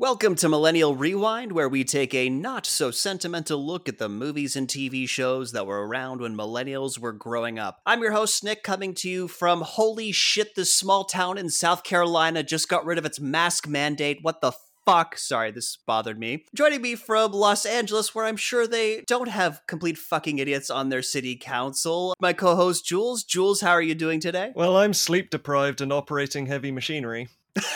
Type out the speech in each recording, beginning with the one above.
Welcome to Millennial Rewind, where we take a not so sentimental look at the movies and TV shows that were around when millennials were growing up. I'm your host, Nick, coming to you from holy shit, this small town in South Carolina just got rid of its mask mandate. What the fuck? Sorry, this bothered me. Joining me from Los Angeles, where I'm sure they don't have complete fucking idiots on their city council, my co host, Jules. Jules, how are you doing today? Well, I'm sleep deprived and operating heavy machinery.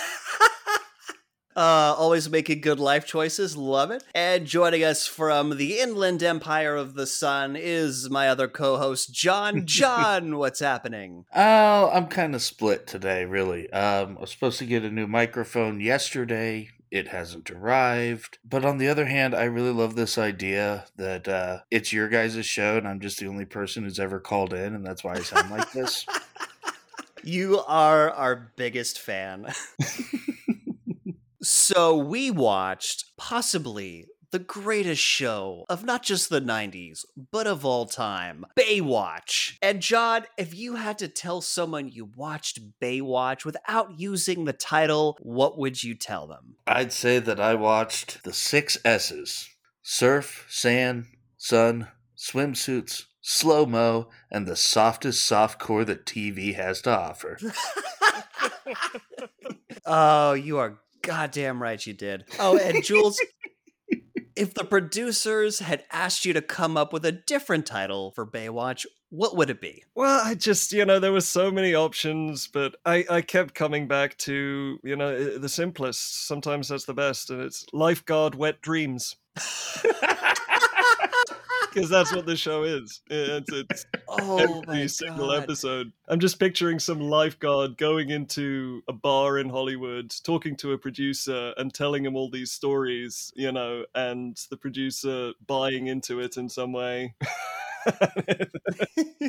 Uh, always making good life choices. Love it. And joining us from the inland empire of the sun is my other co host, John. John, what's happening? Oh, I'm kind of split today, really. Um, I was supposed to get a new microphone yesterday. It hasn't arrived. But on the other hand, I really love this idea that uh, it's your guys' show and I'm just the only person who's ever called in, and that's why I sound like this. You are our biggest fan. so we watched possibly the greatest show of not just the 90s, but of all time Baywatch. And John, if you had to tell someone you watched Baywatch without using the title, what would you tell them? I'd say that I watched the six S's surf, sand, sun, swimsuits, slow mo, and the softest softcore that TV has to offer. oh, you are goddamn right you did. Oh, and Jules, if the producers had asked you to come up with a different title for Baywatch, what would it be? Well, I just, you know, there were so many options, but I, I kept coming back to, you know, the simplest. Sometimes that's the best, and it's Lifeguard Wet Dreams. because that's what the show is. It's, it's oh every single God. episode. I'm just picturing some lifeguard going into a bar in Hollywood, talking to a producer and telling him all these stories, you know, and the producer buying into it in some way.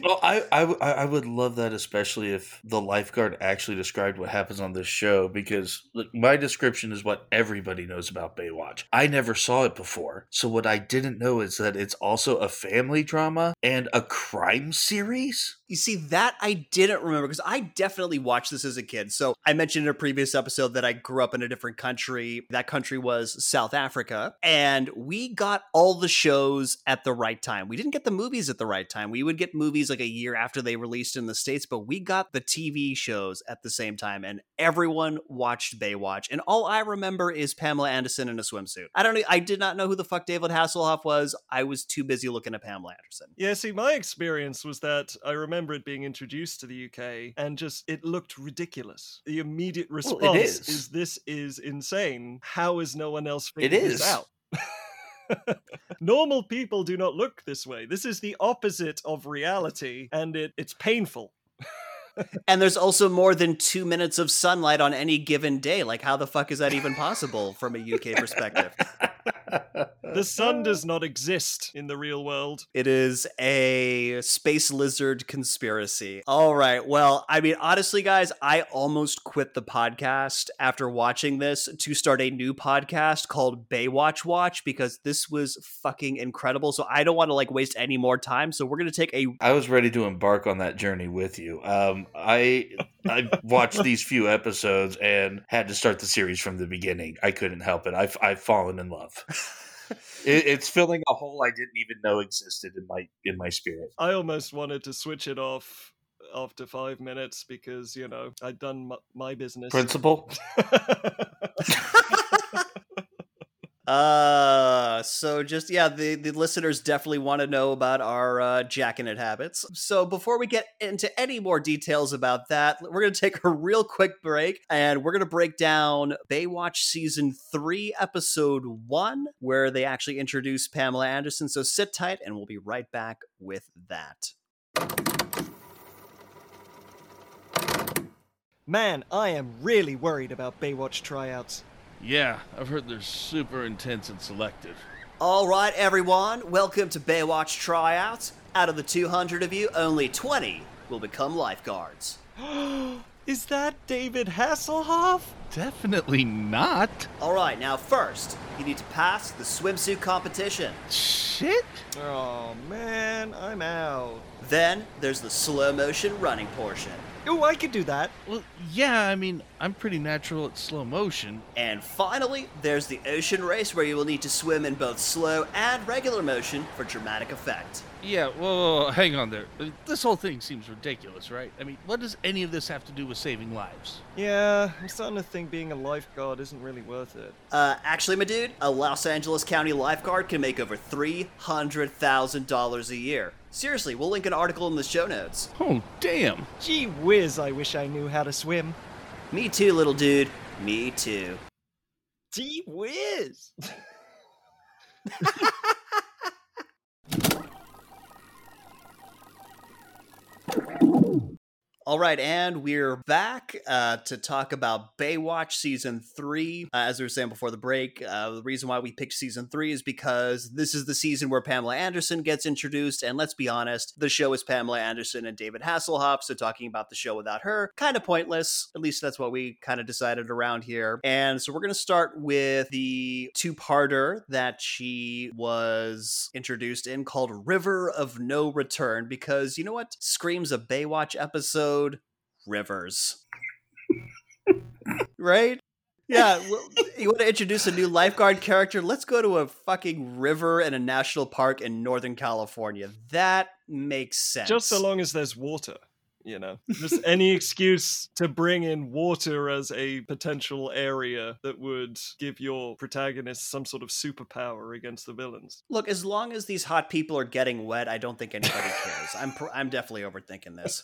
well, I, I, I would love that, especially if the lifeguard actually described what happens on this show, because look, my description is what everybody knows about Baywatch. I never saw it before, so what I didn't know is that it's also a family drama and a crime series. You see, that I didn't remember because I definitely watched this as a kid. So I mentioned in a previous episode that I grew up in a different country. That country was South Africa. And we got all the shows at the right time. We didn't get the movies at the right time. We would get movies like a year after they released in the States, but we got the TV shows at the same time. And everyone watched Baywatch. And all I remember is Pamela Anderson in a swimsuit. I don't know. I did not know who the fuck David Hasselhoff was. I was too busy looking at Pamela Anderson. Yeah, see, my experience was that I remember remember it being introduced to the UK and just it looked ridiculous. The immediate response well, is. is. this is insane. How is no one else figuring this out? Normal people do not look this way. This is the opposite of reality, and it, it's painful. and there's also more than two minutes of sunlight on any given day. Like, how the fuck is that even possible from a UK perspective? the sun does not exist in the real world. It is a space lizard conspiracy. All right. Well, I mean, honestly, guys, I almost quit the podcast after watching this to start a new podcast called Baywatch Watch because this was fucking incredible. So I don't want to like waste any more time. So we're going to take a. I was ready to embark on that journey with you. Um, I I watched these few episodes and had to start the series from the beginning. I couldn't help it. I've I've fallen in love. it, it's filling a hole I didn't even know existed in my in my spirit. I almost wanted to switch it off after five minutes because you know I'd done my, my business. Principle. Uh, so just yeah, the the listeners definitely want to know about our uh, it habits. So before we get into any more details about that, we're gonna take a real quick break, and we're gonna break down Baywatch season three, episode one, where they actually introduce Pamela Anderson. So sit tight, and we'll be right back with that. Man, I am really worried about Baywatch tryouts. Yeah, I've heard they're super intense and selective. All right, everyone, welcome to Baywatch tryouts. Out of the 200 of you, only 20 will become lifeguards. Is that David Hasselhoff? Definitely not. All right, now first, you need to pass the swimsuit competition. Shit. Oh man, I'm out. Then there's the slow motion running portion. Oh, I could do that. Well, yeah, I mean, I'm pretty natural at slow motion. And finally, there's the ocean race where you will need to swim in both slow and regular motion for dramatic effect. Yeah, whoa, whoa, whoa, hang on there. Uh, This whole thing seems ridiculous, right? I mean, what does any of this have to do with saving lives? Yeah, I'm starting to think being a lifeguard isn't really worth it. Uh, actually, my dude, a Los Angeles County lifeguard can make over $300,000 a year. Seriously, we'll link an article in the show notes. Oh, damn. Gee whiz, I wish I knew how to swim. Me too, little dude. Me too. Gee whiz! All right, and we're back uh, to talk about Baywatch season three. Uh, as we were saying before the break, uh, the reason why we picked season three is because this is the season where Pamela Anderson gets introduced. And let's be honest, the show is Pamela Anderson and David Hasselhoff. So talking about the show without her, kind of pointless. At least that's what we kind of decided around here. And so we're going to start with the two parter that she was introduced in called River of No Return because you know what screams a Baywatch episode? Rivers. right? Yeah, well, you want to introduce a new lifeguard character? Let's go to a fucking river in a national park in Northern California. That makes sense. Just so long as there's water, you know. Just any excuse to bring in water as a potential area that would give your protagonist some sort of superpower against the villains. Look, as long as these hot people are getting wet, I don't think anybody cares. I'm pr- I'm definitely overthinking this.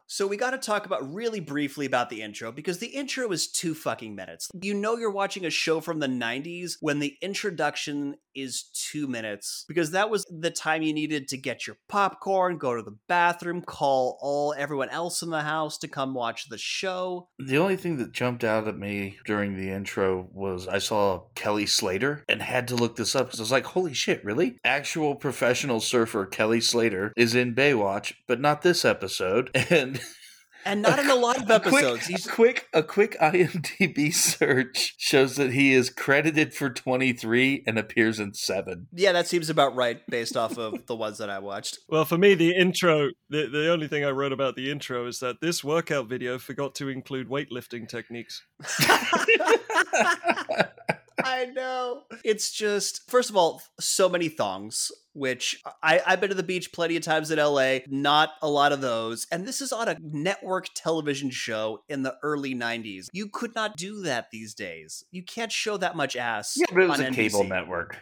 So we got to talk about really briefly about the intro because the intro is two fucking minutes. You know you're watching a show from the 90s when the introduction is 2 minutes because that was the time you needed to get your popcorn, go to the bathroom, call all everyone else in the house to come watch the show. The only thing that jumped out at me during the intro was I saw Kelly Slater and had to look this up because I was like, holy shit, really? Actual professional surfer Kelly Slater is in Baywatch, but not this episode. And And not in a lot of episodes. quick, He's a quick, a quick IMDb search shows that he is credited for 23 and appears in seven. yeah, that seems about right based off of the ones that I watched. Well, for me, the intro, the, the only thing I wrote about the intro is that this workout video forgot to include weightlifting techniques. I know. It's just, first of all, so many thongs, which I, I've been to the beach plenty of times in LA, not a lot of those. And this is on a network television show in the early 90s. You could not do that these days. You can't show that much ass. Yeah, but it was on a cable network.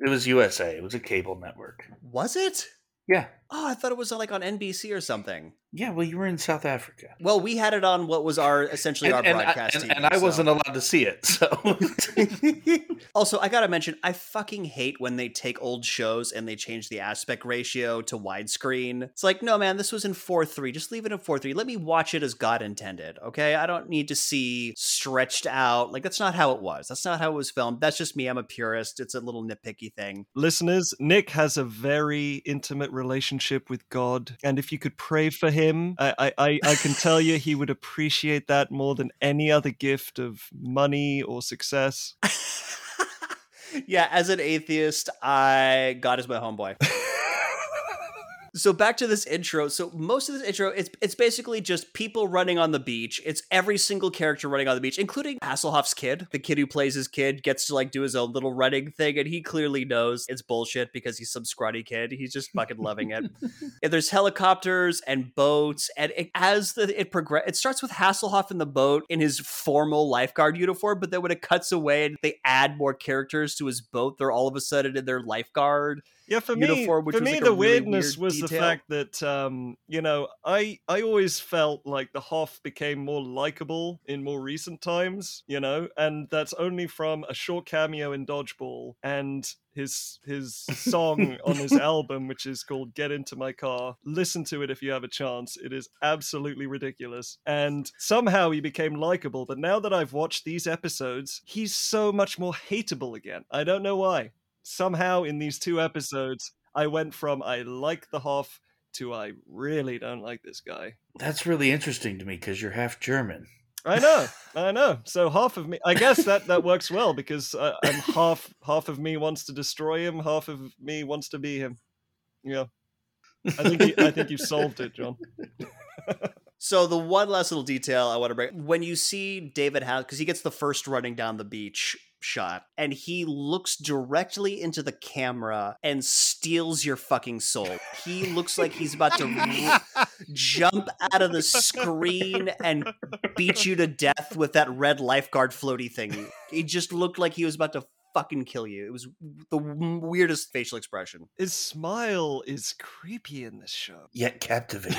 It was USA. It was a cable network. Was it? Yeah. Oh, I thought it was uh, like on NBC or something. Yeah, well, you were in South Africa. Well, we had it on what was our essentially our and, I- and- TV, and I so- wasn't allowed to see it. So also, I gotta mention, I fucking hate when they take old shows and they change the aspect ratio to widescreen. It's like, no, man, this was in 4 3. Just leave it in 4 3. Let me watch it as God intended, okay? I don't need to see stretched out. Like, that's not how it was. That's not how it was filmed. That's just me. I'm a purist. It's a little nitpicky thing. Listeners, Nick has a very intimate relationship with God, and if you could pray for him, I, I, I, I can tell you he would appreciate that more than any other gift of money or success. yeah, as an atheist, I God is my homeboy. So back to this intro. So most of this intro, it's it's basically just people running on the beach. It's every single character running on the beach, including Hasselhoff's kid. The kid who plays his kid gets to like do his own little running thing, and he clearly knows it's bullshit because he's some scrawny kid. He's just fucking loving it. And there's helicopters and boats, and it, as the it progress, it starts with Hasselhoff in the boat in his formal lifeguard uniform, but then when it cuts away and they add more characters to his boat, they're all of a sudden in their lifeguard Yeah, for me, for me, like, the really weirdness weird was the fact that um, you know, I I always felt like the Hoff became more likable in more recent times, you know, and that's only from a short cameo in Dodgeball and his his song on his album, which is called "Get Into My Car." Listen to it if you have a chance. It is absolutely ridiculous, and somehow he became likable. But now that I've watched these episodes, he's so much more hateable again. I don't know why somehow in these two episodes, I went from I like the Hoff to I really don't like this guy. that's really interesting to me because you're half German. I know, I know. So half of me, I guess that that works well because uh, I'm half half of me wants to destroy him, half of me wants to be him. Yeah, I think you, I think you've solved it, John. So the one last little detail I want to bring when you see David House because he gets the first running down the beach shot and he looks directly into the camera and steals your fucking soul. He looks like he's about to r- jump out of the screen and beat you to death with that red lifeguard floaty thing. He just looked like he was about to fucking kill you. It was the weirdest facial expression. His smile is creepy in this show. Yet captivating.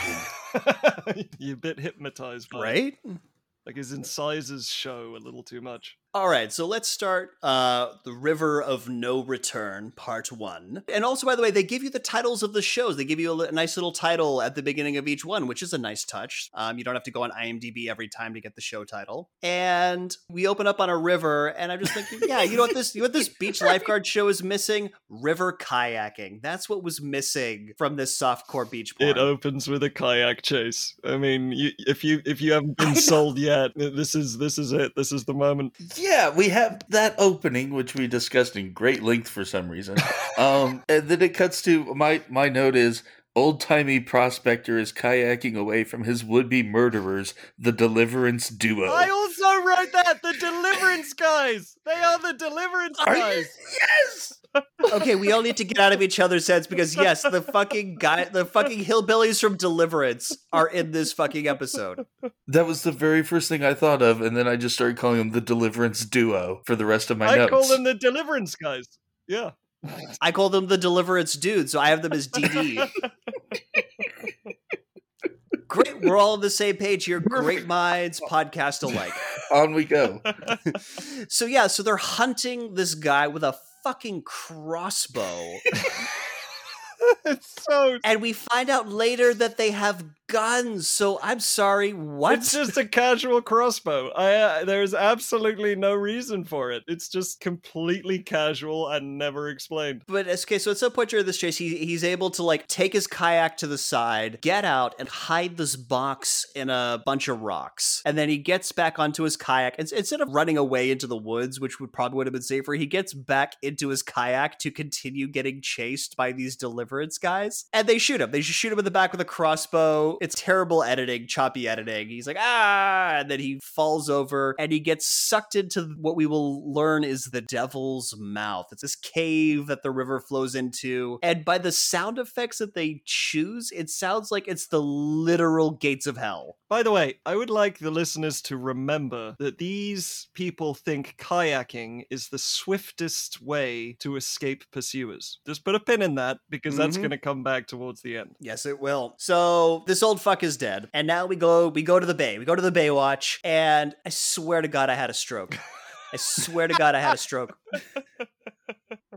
You're a bit hypnotized by it. Right? Like his incisors show a little too much. All right, so let's start uh, The River of No Return, Part 1. And also, by the way, they give you the titles of the shows. They give you a, a nice little title at the beginning of each one, which is a nice touch. Um, you don't have to go on IMDb every time to get the show title. And we open up on a river, and I'm just thinking, yeah, you know what this, you know what this beach lifeguard show is missing? River kayaking. That's what was missing from this softcore beach porn. It opens with a kayak chase. I mean, you, if you if you haven't been sold yet, this is this is it. This is the moment. Yeah, we have that opening, which we discussed in great length for some reason. Um, and then it cuts to my my note is old timey prospector is kayaking away from his would be murderers, the Deliverance duo. I also wrote that the Deliverance guys. They are the Deliverance Are you- guys. yes. okay, we all need to get out of each other's heads because yes, the fucking guy, the fucking hillbillies from Deliverance are in this fucking episode. That was the very first thing I thought of, and then I just started calling them the Deliverance duo for the rest of my I notes. I call them the Deliverance guys. Yeah. I call them the Deliverance dude, so I have them as DD. Great, we're all on the same page here. Great minds, podcast alike. On we go. So yeah, so they're hunting this guy with a fucking crossbow, it's so and we find out later that they have guns. So I'm sorry, what? It's just a casual crossbow. I uh, there's absolutely no reason for it. It's just completely casual and never explained. But okay, so at some point during this chase, he, he's able to like take his kayak to the side, get out, and hide this box in a bunch of rocks. And then he gets back onto his kayak. And instead of running away into the woods, which would probably would have been safer, he gets back into his kayak to continue getting chased by these deliverance guys. And they shoot him. They just shoot him in the back with a crossbow. It's terrible editing, choppy editing. He's like, ah, and then he falls over and he gets sucked into what we will learn is the devil's mouth. It's this cave that the river flows into. And by the sound effects that they choose, it sounds like it's the literal gates of hell. By the way, I would like the listeners to remember that these people think kayaking is the swiftest way to escape pursuers. Just put a pin in that because that's Mhm. going to come back towards the end. Yes, it will. So this old fuck is dead, and now we go. We go to the bay. We go to the Baywatch, and I swear to God, I had a stroke. I swear to God, I had a stroke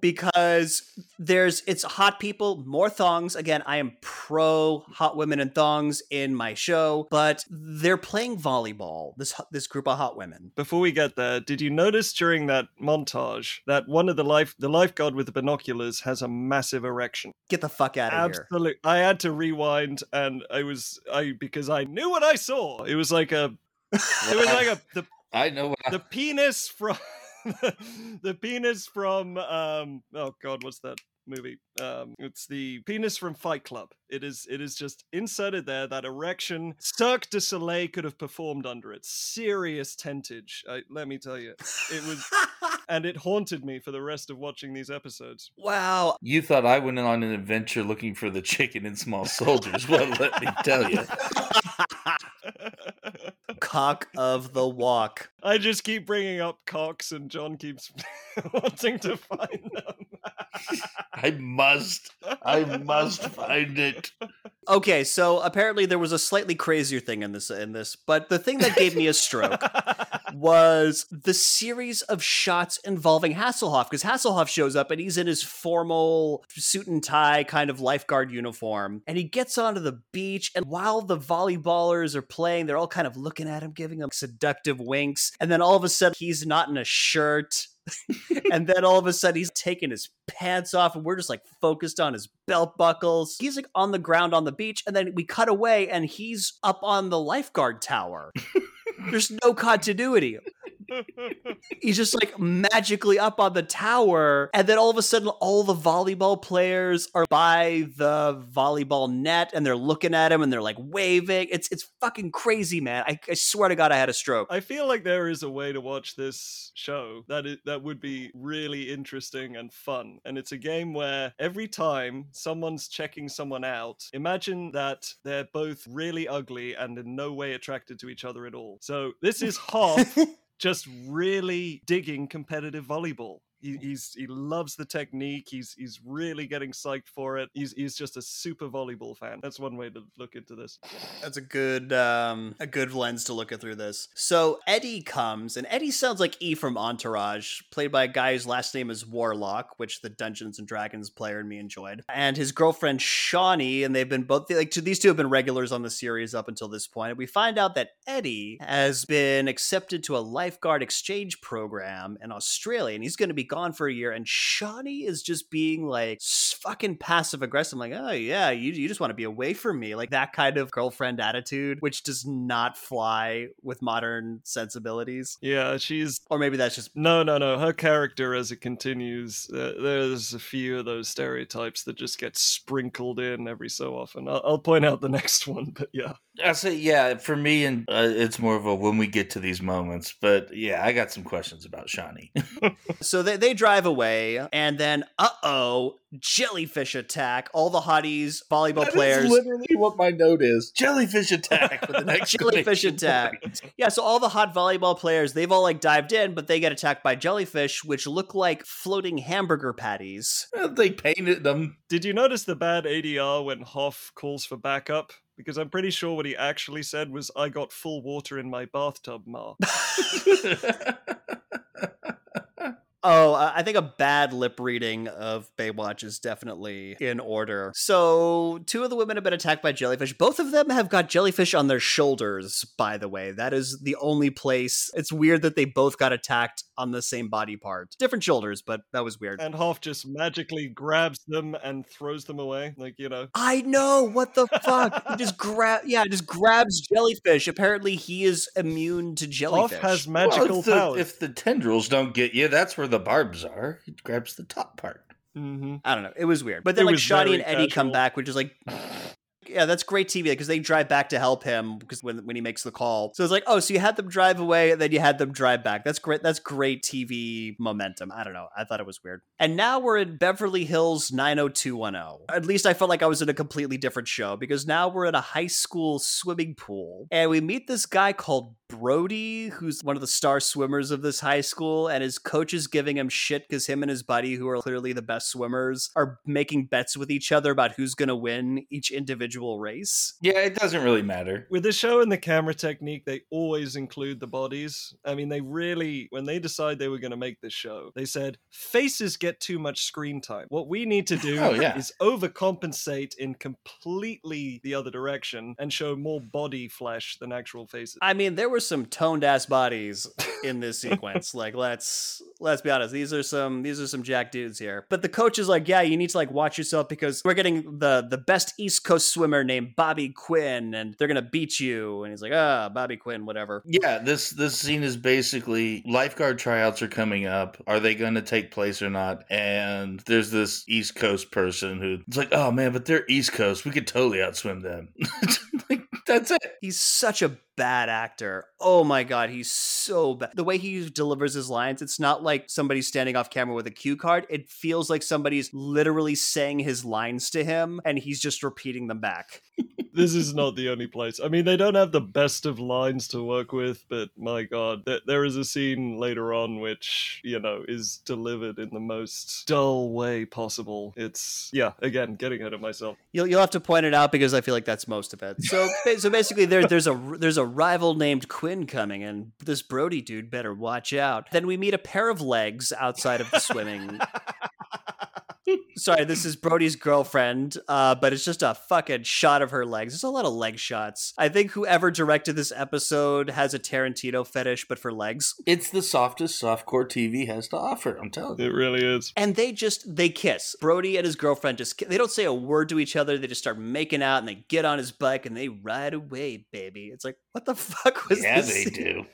because there's it's hot people, more thongs. Again, I am pro hot women and thongs in my show, but they're playing volleyball. This this group of hot women. Before we get there, did you notice during that montage that one of the life the lifeguard with the binoculars has a massive erection? Get the fuck out of here. Absolutely. I had to rewind and I was I because I knew what I saw. It was like a it was like a the I know what I, the penis from the penis from um oh god what's that movie um it's the penis from fight club it is it is just inserted there that erection cirque du soleil could have performed under it serious tentage I, let me tell you it was and it haunted me for the rest of watching these episodes wow. you thought I went on an adventure looking for the chicken and small soldiers. Well, let me tell you. Cock of the walk. i just keep bringing up cocks and john keeps wanting to find them I must. I must find it. Okay, so apparently there was a slightly crazier thing in this in this, but the thing that gave me a stroke was the series of shots involving Hasselhoff because Hasselhoff shows up and he's in his formal suit and tie kind of lifeguard uniform and he gets onto the beach and while the volleyballers are playing they're all kind of looking at him giving him seductive winks and then all of a sudden he's not in a shirt. And then all of a sudden he's taking his pants off and we're just like focused on his belt buckles. He's like on the ground on the beach and then we cut away and he's up on the lifeguard tower. There's no continuity he's just like magically up on the tower and then all of a sudden all the volleyball players are by the volleyball net and they're looking at him and they're like waving it's it's fucking crazy man i, I swear to god i had a stroke I feel like there is a way to watch this show that is, that would be really interesting and fun. And it's a game where every time someone's checking someone out, imagine that they're both really ugly and in no way attracted to each other at all. So this is half just really digging competitive volleyball. He, he's he loves the technique. He's he's really getting psyched for it. He's he's just a super volleyball fan. That's one way to look into this. That's a good um a good lens to look at through this. So Eddie comes, and Eddie sounds like E from Entourage, played by a guy whose last name is Warlock, which the Dungeons and Dragons player and me enjoyed. And his girlfriend Shauni, and they've been both like these two have been regulars on the series up until this point. We find out that Eddie has been accepted to a lifeguard exchange program in Australia, and he's going to be gone for a year. And Shauni is just being like fucking passive aggressive, like, oh yeah, you you just want to be away from me, like that kind of girlfriend attitude, which does not fly with modern sensibilities. Yeah, she's Or maybe that's just No, no, no. Her character, as it continues, uh, there's a few of those stereotypes that just get sprinkled in every so often. I'll, I'll point out the next one, but yeah. I say, yeah, for me, and uh, it's more of a when we get to these moments. But yeah, I got some questions about Shauni. So they, they drive away, and then, uh oh, jellyfish attack. All the hotties, volleyball players. literally what my note is: jellyfish attack. With an jellyfish attack. point. Yeah, so all the hot volleyball players, they've all like dived in, but they get attacked by jellyfish, which look like floating hamburger patties. They painted them. Did you notice the bad ADR when Hoff calls for backup? Because I'm pretty sure what he actually said was, I got full water in my bathtub, Ma. Oh, uh, I think a bad lip reading of Baywatch is definitely in order. So, two of the women have been attacked by jellyfish. Both of them have got jellyfish on their shoulders, by the way. That is the only place. It's weird that they both got attacked on the same body part. Different shoulders, but that was weird. And Hoff just magically grabs them and throws them away. Like, you know. I know what the fuck. he just grab, yeah, just grabs jellyfish. Apparently, he is immune to jellyfish. Hoff jellyfish. has Well, magical if, the, powers. if the tendrils don't get you, that's where the barbs are. He grabs the top part. hmm I don't know. It was weird. But then It like was Shauni and very Eddie come back, which is like yeah, that's great TV because they drive back to help him because when when he makes the call. So it's like, oh, so you had them drive away and then you had them drive back. That's great. That's great TV momentum. I don't know. I thought it was weird. And now we're in Beverly Hills 90210. At least I felt like I was in a completely different show because now we're in a high school swimming pool and we meet this guy called Brody, who's one of the star swimmers of this high school, and his coach is giving him shit because him and his buddy, who are clearly the best swimmers, are making bets with each other about who's going to win each individual race. Yeah, it doesn't really matter. With the show and the camera technique, they always include the bodies. I mean, they really, when they decide they were going to make this show, they said, faces get too much screen time. What we need to do Oh, yeah. is overcompensate in completely the other direction and show more body flesh than actual faces. I mean, there were some toned ass bodies in this sequence. like, let's let's be honest. These are some these are some jack dudes here. But the coach is like, yeah, you need to like watch yourself because we're getting the the best East Coast swimmer named Bobby Quinn, and they're gonna beat you. And he's like, ah, Bobby Quinn, whatever. Yeah, this this scene is basically lifeguard tryouts are coming up. Are they going to take place or not? And there's this East Coast person who's like, oh man, but they're East Coast. We could totally outswim them. like that's it. He's such a bad actor. Oh my god, he's so bad. The way he delivers his lines, it's not like somebody's standing off camera with a cue card. It feels like somebody's literally saying his lines to him and he's just repeating them back. this is not the only place. I mean, they don't have the best of lines to work with, but my god, th- there is a scene later on which, you know, is delivered in the most dull way possible. It's, yeah, again, getting ahead of myself. You'll, you'll have to point it out because I feel like that's most of it. So so basically there, there's a there's a rival named Quinn coming and this Brody dude better watch out. Then we meet a pair of legs outside of the swimming. Sorry, this is Brody's girlfriend, uh, but it's just a fucking shot of her legs. There's a lot of leg shots. I think whoever directed this episode has a Tarantino fetish, but for legs. It's the softest softcore TV has to offer. I'm telling you. It really is. And they just they kiss. Brody and his girlfriend just they don't say a word to each other. They just start making out and they get on his bike and they ride away, baby. It's like what the fuck was Yeah, this? Yeah, they scene? do.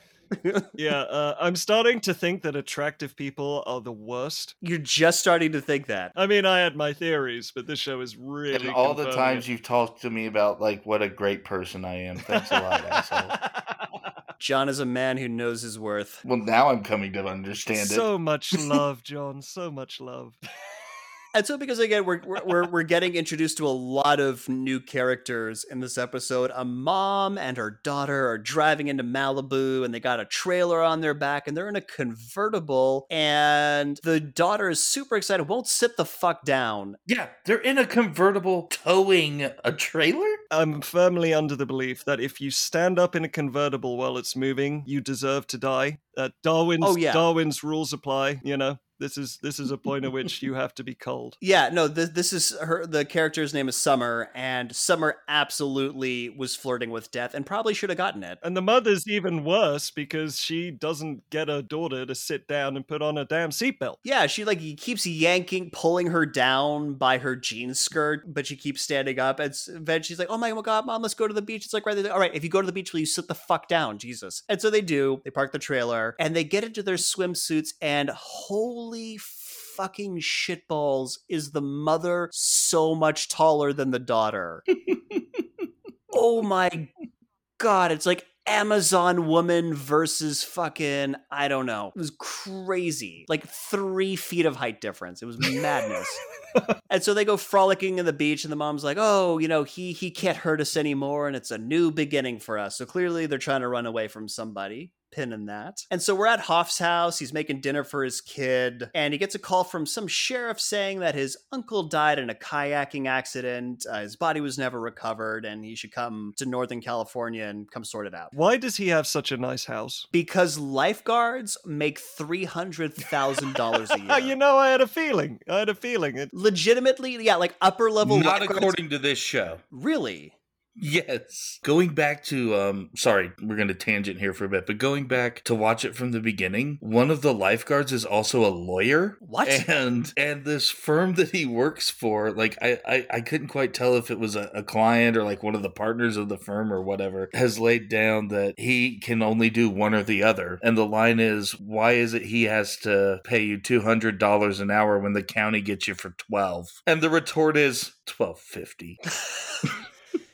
Yeah, uh, I'm starting to think that attractive people are the worst. You're just starting to think that. I mean, I had my theories, but this show is really And all the times it. you've talked to me about like what a great person I am. Thanks a lot, asshole. John is a man who knows his worth. Well, now I'm coming to understand it. so much love, John. So much love. And so, because again, we're, we're we're we're getting introduced to a lot of new characters in this episode. A mom and her daughter are driving into Malibu, and they got a trailer on their back, and they're in a convertible. And the daughter is super excited, won't sit the fuck down. Yeah, they're in a convertible towing a trailer. I'm firmly under the belief that if you stand up in a convertible while it's moving, you deserve to die. Uh, Darwin's Oh, yeah. Darwin's rules apply. You know, this is this is a point at which you have to be cold. Yeah, no, this this is her. The character's name is Summer, and Summer absolutely was flirting with death, and probably should have gotten it. And the mother's even worse because she doesn't get her daughter to sit down and put on a damn seatbelt. Yeah, she like keeps yanking, pulling her down by her jean skirt, but she keeps standing up. And then she's like, "Oh my god, mom, let's go to the beach." It's like right there. All right, if you go to the beach, will you sit the fuck down, Jesus? And so they do. They park the trailer and they get into their swimsuits. And holy fucking shitballs, is the mother so much taller than the daughter? oh my god, it's like Amazon woman versus fucking, I don't know. It was crazy. Like three feet of height difference. It was madness. and so they go frolicking in the beach, and the mom's like, Oh, you know, he he can't hurt us anymore, and it's a new beginning for us. So clearly they're trying to run away from somebody. Pinning that. And so we're at Hoff's house. He's making dinner for his kid, and he gets a call from some sheriff saying that his uncle died in a kayaking accident. Uh, his body was never recovered, and he should come to Northern California and come sort it out Why does he have such a nice house? because lifeguards make three hundred thousand dollars a year. you know, I had a feeling. I had a feeling. It, Legitimately, yeah, like upper level. Not lifeguards- according to this show. Really? Yes. Going back to um sorry, we're going to tangent here for a bit, but going back to watch it from the beginning, one of the lifeguards is also a lawyer. What? And and this firm that he works for, like I I, I couldn't quite tell if it was a, a client or like one of the partners of the firm or whatever, has laid down that he can only do one or the other. And the line is, why is it he has to pay you two hundred dollars an hour when the county gets you for twelve? And the retort is twelve fifty.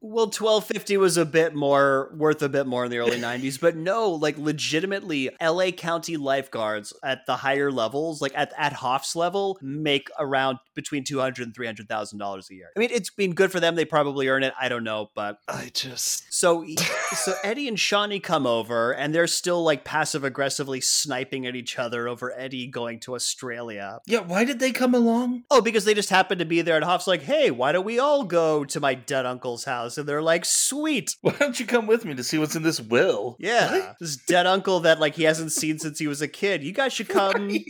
Well, twelve fifty was a bit more worth a bit more in the early nineties, but no, like legitimately, L.A. County lifeguards at the higher levels, like at at Hoff's level, make around between two hundred and three hundred thousand dollars a year. I mean, it's been good for them; they probably earn it. I don't know, but I just. So, so Eddie and Shauni come over, and they're still like passive aggressively sniping at each other over Eddie going to Australia. Yeah, why did they come along? Oh, because they just happened to be there, and Hoff's like, "Hey, why don't we all go to my dead uncle's house?" And they're like, "Sweet." Why don't you come with me to see what's in this will? Yeah, What? this dead uncle that like he hasn't seen since he was a kid. You guys should come Right.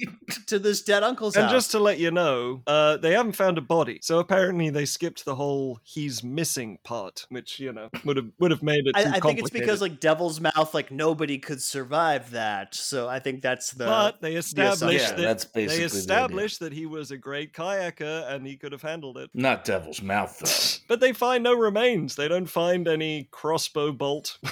to this dead uncle's And house. just to let you know, uh, they haven't found a body, so apparently they skipped the whole "he's missing" part, which you know would have would have made it. I, too I think it's because like Devil's Mouth, like nobody could survive that. So I think that's the. but they established Yeah, that that's basically they the that he was a great kayaker and he could have handled it. Not Devil's Mouth, though. But they find no remains. They don't find any crossbow bolt.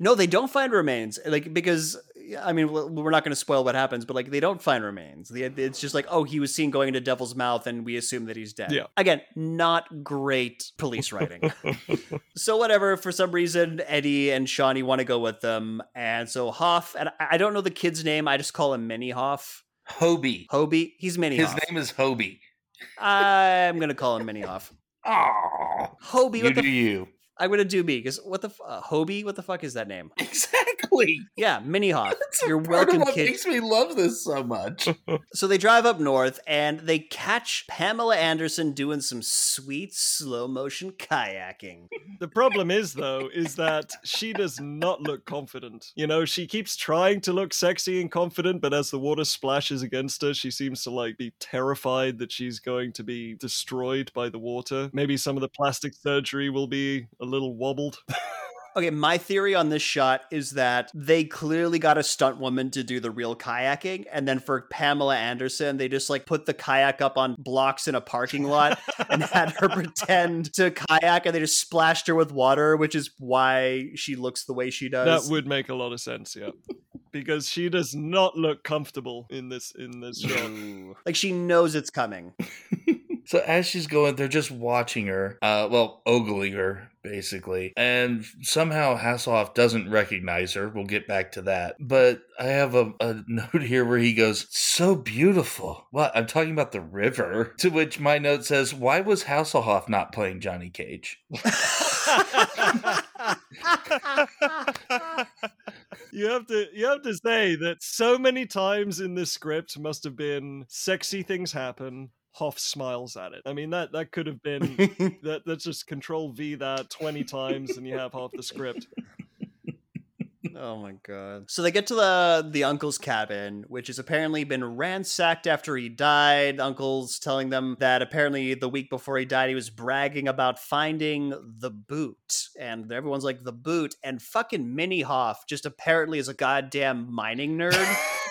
No, they don't find remains. Like because I mean, we're not going to spoil what happens, but like they don't find remains. It's just like, oh, he was seen going into Devil's Mouth, and we assume that he's dead. Yeah. Again, not great police writing. so whatever. For some reason, Eddie and Shauni want to go with them, and so Hoff and I I don't know the kid's name. I just call him Mini Hoff. Hobie. Hobie. He's Mini His Hoff. name is Hobie. I'm gonna call him Mini Hoff. Oh, Hobie. you What do the? You. I'm gonna do me because what the? F- uh, Hobie. What the fuck is that name? Exactly. Yeah, Mini Hoff. That's You're part welcome, of what kid. makes me love this so much. So they drive up north and they catch Pamela Anderson doing some sweet slow motion kayaking. the problem is though, is that she does not look confident. You know, she keeps trying to look sexy and confident, but as the water splashes against her, she seems to like be terrified that she's going to be destroyed by the water. Maybe some of the plastic surgery will be a little wobbled. Okay, my theory on this shot is that they clearly got a stunt woman to do the real kayaking, and then for Pamela Anderson, they just like put the kayak up on blocks in a parking lot and had her pretend to kayak, and they just splashed her with water, which is why she looks the way she does. That would make a lot of sense, yeah. Because she does not look comfortable in this in this shot. like she knows it's coming. So as she's going, they're just watching her, uh, well, ogling her, basically. And somehow Hasselhoff doesn't recognize her. We'll get back to that. But I have a, a note here where he goes, So beautiful. What? I'm talking about the river. To which my note says, Why was Hasselhoff not playing Johnny Cage? you have to you have to say that so many times in this script must have been sexy things happen. Hoff smiles at it. I mean that that could have been that that's just control V that 20 times and you have half the script. Oh my god. So they get to the the uncle's cabin, which has apparently been ransacked after he died. Uncle's telling them that apparently the week before he died, he was bragging about finding the boot. And everyone's like, the boot. And fucking Mini Hoff just apparently is a goddamn mining nerd.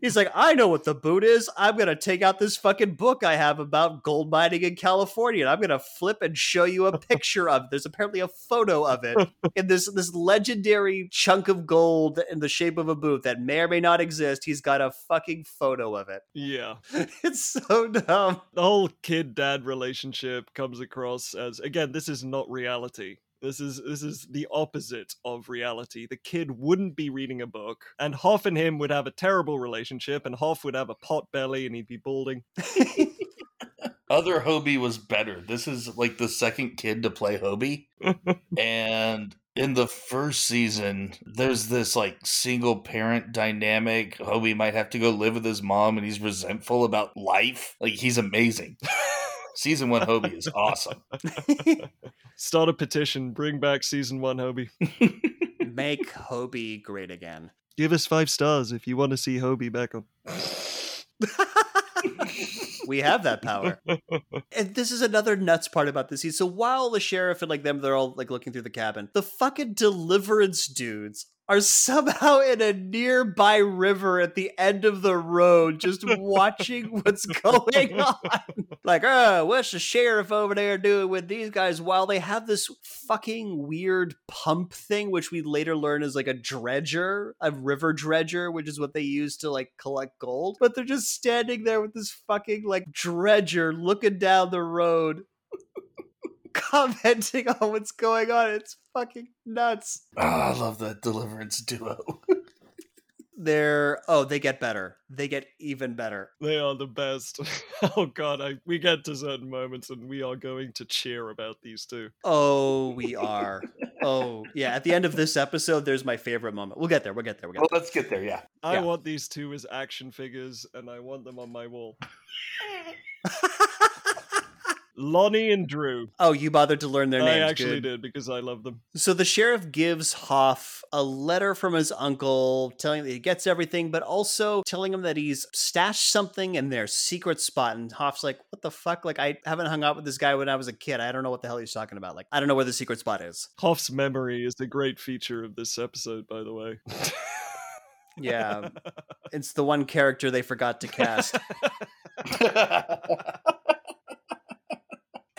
He's like, I know what the boot is. I'm gonna take out this fucking book I have about gold mining in California, and I'm gonna flip and show you a picture of. It. There's apparently a photo of it in this this legendary chunk of gold in the shape of a boot that may or may not exist. He's got a fucking photo of it. Yeah. It's so dumb. The whole kid dad relationship comes across as again, this is not reality. This is this is the opposite of reality. The kid wouldn't be reading a book, and Hoff and him would have a terrible relationship, and Hoff would have a pot belly and he'd be balding. Other Hobie was better. This is like the second kid to play Hobie. and in the first season, there's this like single parent dynamic. Hobie might have to go live with his mom and he's resentful about life. Like he's amazing. season one Hobie is awesome. Start a petition, bring back season one Hobie. Make Hobie great again. Give us five stars if you want to see Hobie back on. we have that power. and this is another nuts part about this scene. So while the sheriff and like them, they're all like looking through the cabin, the fucking deliverance dudes are somehow in a nearby river at the end of the road, just watching what's going on. Like, oh, what's the sheriff over there doing with these guys? While they have this fucking weird pump thing, which we later learn is like a dredger, a river dredger, which is what they use to like collect gold. But they're just standing there with this fucking like dredger looking down the road commenting on what's going on. It's fucking nuts. Oh, I love that deliverance duo. They're oh, they get better. They get even better. They are the best. oh god, I we get to certain moments and we are going to cheer about these two. Oh, we are. oh, yeah. At the end of this episode, there's my favorite moment. We'll get there. We'll get there. We'll get well, there. let's get there. Yeah. I Yeah. want these two as action figures and I want them on my wall. Lonnie and Drew. oh, you bothered to learn their names. I actually Good. did because I love them. So the sheriff gives Hoff a letter from his uncle telling that he gets everything, but also telling him that he's stashed something in their secret spot. And Hoff's like, What the fuck? Like, I haven't hung out with this guy when I was a kid. I don't know what the hell he's talking about. Like, I don't know where the secret spot is. Hoff's memory is a great feature of this episode, by the way. Yeah. it's the one character they forgot to cast.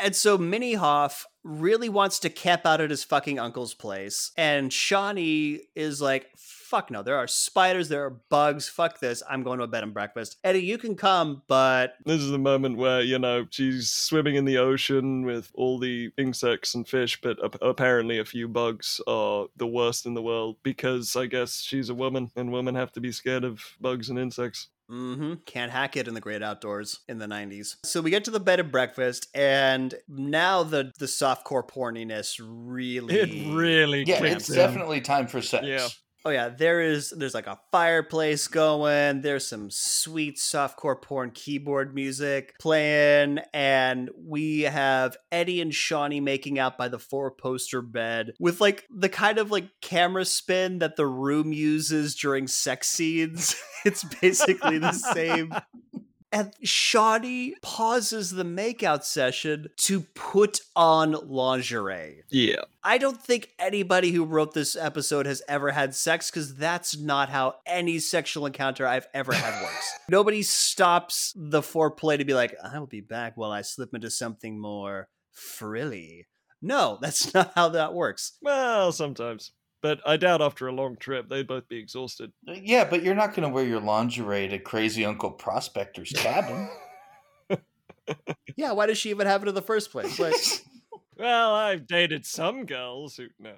And so Mini Hoff really wants to camp out at his fucking uncle's place. And Shawnee is like, fuck no, there are spiders, there are bugs, fuck this. I'm going to a bed and breakfast. Eddie, you can come, but This is the moment where, you know, she's swimming in the ocean with all the insects and fish, but ap- apparently a few bugs are the worst in the world because I guess she's a woman and women have to be scared of bugs and insects. Mm hmm can't hack it in the great outdoors in the 90s. So we get to the bed and breakfast, and now the, the softcore porniness really. It really yeah, it's in. definitely time for sex. Yeah. Oh yeah, there is there's like a fireplace going, there's some sweet softcore porn keyboard music playing, and we have Eddie and Shauni making out by the four poster bed with like the kind of like camera spin that the room uses during sex scenes. it's basically the same And Shauni pauses the makeout session to put on lingerie. Yeah. I don't think anybody who wrote this episode has ever had sex because that's not how any sexual encounter I've ever had works. Nobody stops the foreplay to be like, I will be back while I slip into something more frilly. No, that's not how that works. Well, sometimes. But I doubt after a long trip they'd both be exhausted. Uh, yeah, but you're not going to wear your lingerie to Crazy Uncle Prospector's cabin. Yeah, why does she even have it in the first place? Like, Well, I've dated some girls who no,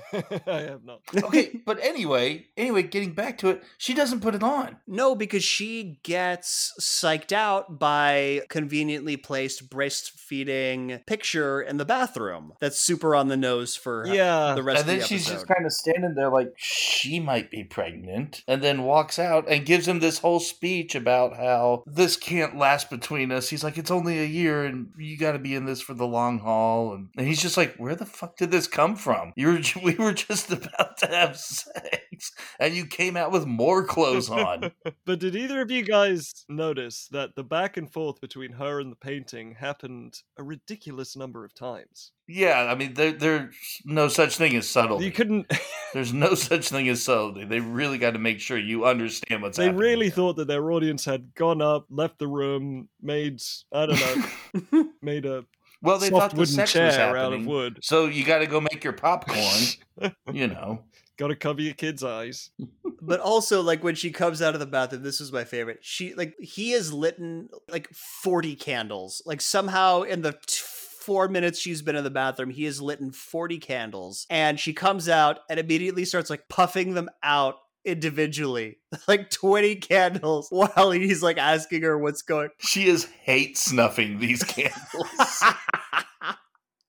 I have not. okay, but anyway, anyway, getting back to it, she doesn't put it on. no, because she gets psyched out by conveniently placed breastfeeding picture in the bathroom. That's super on the nose for Yeah, the rest and then of the she's episode. just kind of standing there like she might be pregnant, and then walks out and gives him this whole speech about how this can't last between us. He's like, it's only a year, and you got to be in this for the long haul. And, and he's just like, where the fuck did this come from? You were we were just about to have sex, and you came out with more clothes on. But did either of you guys notice that the back and forth between her and the painting happened a ridiculous number of times? yeah, I mean, there, there's no such thing as subtlety. You couldn't. There's no such thing as subtlety. They really got to make sure you understand what's they happening. They really thought that their audience had gone up, left the room, made I don't know, made a Well, they soft thought the sex chair was out of happening. wood. So you got to go make your popcorn. you know. Got to cover your kids' eyes. but also like when she comes out of the bathroom this was my favorite she like he has lit like 40 candles like somehow in the t- four minutes she's been in the bathroom he has lit 40 candles and she comes out and immediately starts like puffing them out individually like 20 candles while he's like asking her what's going She is hate snuffing these candles.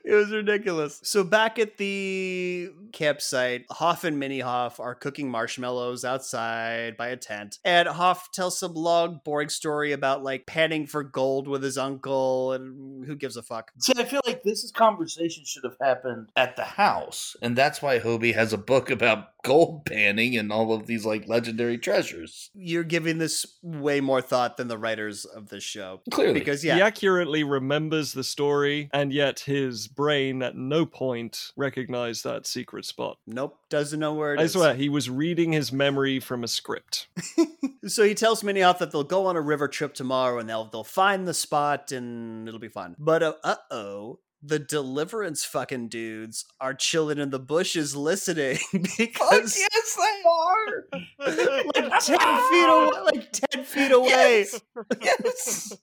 It was ridiculous. So back at the campsite, Hoff and Mini Hoff are cooking marshmallows outside by a tent. And Hoff tells some long, boring story about like panning for gold with his uncle, and who gives a fuck? See, I feel like this conversation should have happened at the house, and that's why Hobie has a book about gold panning and all of these like legendary treasures. You're giving this way more thought than the writers of this show. Clearly, Because yeah. He accurately remembers the story, and yet his brain at no point recognized that secret spot. nope, doesn't know where it I is. swear, he was reading his memory from a script. so he tells Mini Hoff that they'll go on a river trip tomorrow and they'll they'll find the spot and it'll be fun. But uh oh, the Deliverance fucking dudes are chilling in the bushes listening because yes, they are. like ten feet away, like ten feet away. Yes. yes.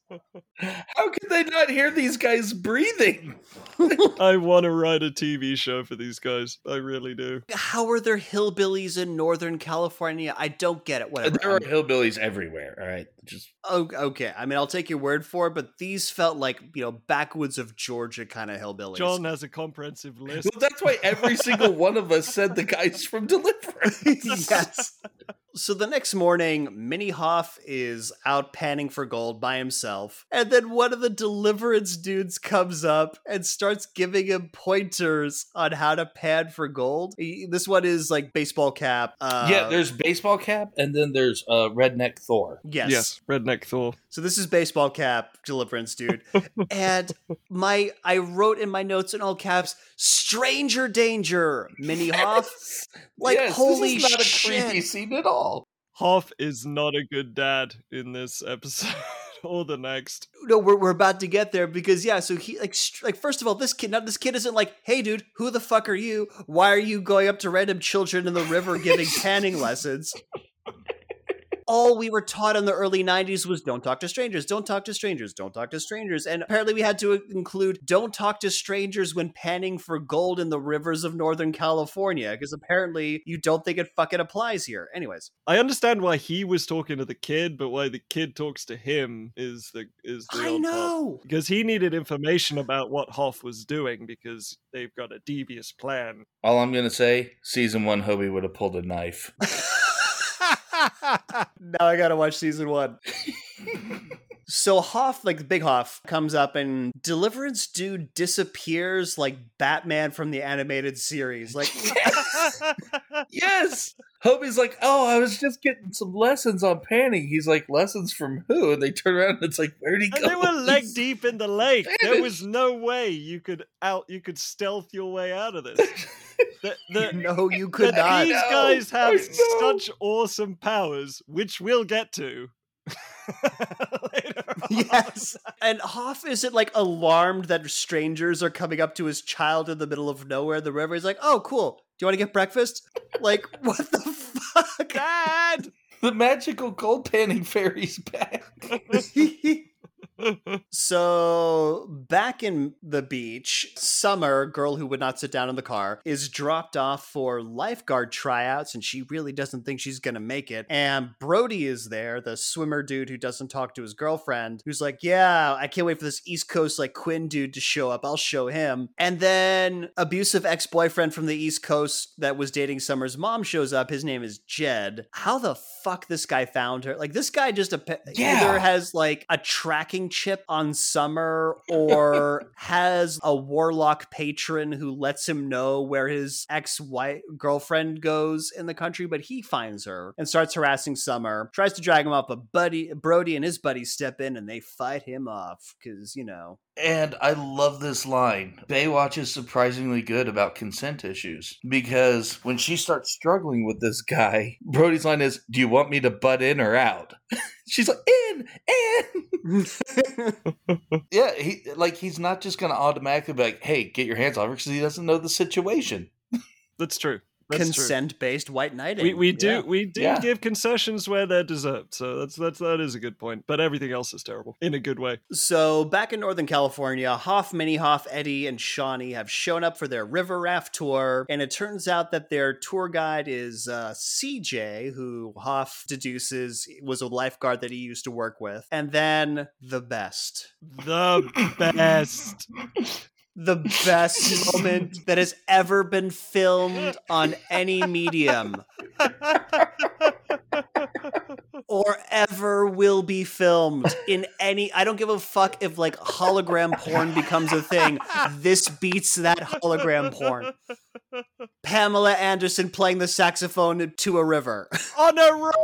How could they not hear these guys breathing? I want to write a TV show for these guys. I really do. How are there hillbillies in Northern California? I don't get it. Whatever. There are hillbillies everywhere. All right, just Oh, okay. I mean, I'll take your word for it, but these felt like you know backwoods of Georgia kind of hillbillies. John has a comprehensive list. well, that's why every single one of us said the guys from Deliverance. yes. So the next morning, Mini Hoff is out panning for gold by himself, and then one of the deliverance dudes comes up and starts giving him pointers on how to pan for gold. He- this one is like baseball cap. Uh, yeah, there's baseball cap, and then there's uh, redneck Thor. yes. Yes, Redneck Thor. So this is baseball cap deliverance dude, and my I wrote in my notes in all caps, "Stranger danger." Mini Hoff, like Yes, holy this is not shit. a creepy scene at all. Hoff is not a good dad in this episode or the next. no, we're, we're about to get there because yeah. So he like str- like first of all, this kid now this kid isn't like, hey dude, who the fuck are you? Why are you going up to random children in the river giving tanning lessons? All we were taught in the early 90s was don't talk to strangers, don't talk to strangers, don't talk to strangers. And apparently we had to include don't talk to strangers when panning for gold in the rivers of Northern California because apparently you don't think it fucking applies here. Anyways, I understand why he was talking to the kid, but why the kid talks to him is the is the I odd part. know. because he needed information about what Hoff was doing because they've got a devious plan. All I'm gonna say, season one, Hobie would have pulled a knife. now I gotta watch season one. so Hoff, like the big Hoff, comes up and Deliverance dude disappears like Batman from the animated series. Like yes, Hobie's like, "Oh, I was just getting some lessons on panning." He's like, "Lessons from who?" And they turn around and it's like, "Where'd he And go?" they were leg deep in the lake. There was no way you could out you could stealth your way out of this. The, the, no, you could not. these guys have such awesome powers, which we'll get to. Yes. And Hoff isn't like alarmed that strangers are coming up to his child in the middle of nowhere, the river. He's like, oh, cool. Do you want to get breakfast? Like, what the fuck? Dad! the magical gold panning fairy's back. so back in the beach, Summer, girl who would not sit down in the car, is dropped off for lifeguard tryouts, and she really doesn't think she's gonna make it. And Brody is there, the swimmer dude who doesn't talk to his girlfriend, who's like, "Yeah, I can't wait for this East Coast like Quinn dude to show up. I'll show him." And then abusive ex boyfriend from the East Coast that was dating Summer's mom shows up. His name is Jed. How the fuck this guy found her? Like this guy just a Yeah. either has like a tracking chip on Summer or has a warlock patron who lets him know where his ex-wife girlfriend goes in the country, but he finds her and starts harassing Summer, tries to drag him up, but Buddy Brody and his buddies step in and they fight him off because, you know. And I love this line. Baywatch is surprisingly good about consent issues because when she starts struggling with this guy, Brody's line is, Do you want me to butt in or out? She's like, In, in. yeah, he like he's not just gonna automatically be like, Hey, get your hands off her because he doesn't know the situation. That's true. That's true. Consent-based white knighting. We, we do Yeah. we do Yeah. give concessions where they're deserved, so that's that's that is a good point. But everything else is terrible in a good way. So, back in Northern California, Hoff, Mini Hoff, Eddie, and Shauni have shown up for their river raft tour, and it turns out that their tour guide is uh, CJ, who Hoff deduces was a lifeguard that he used to work with. And then the best. The best. The best moment that has ever been filmed on any medium or ever will be filmed in any I don't give a fuck if like hologram porn becomes a thing. This beats that hologram porn. Pamela Anderson playing the saxophone to a river. On a rock,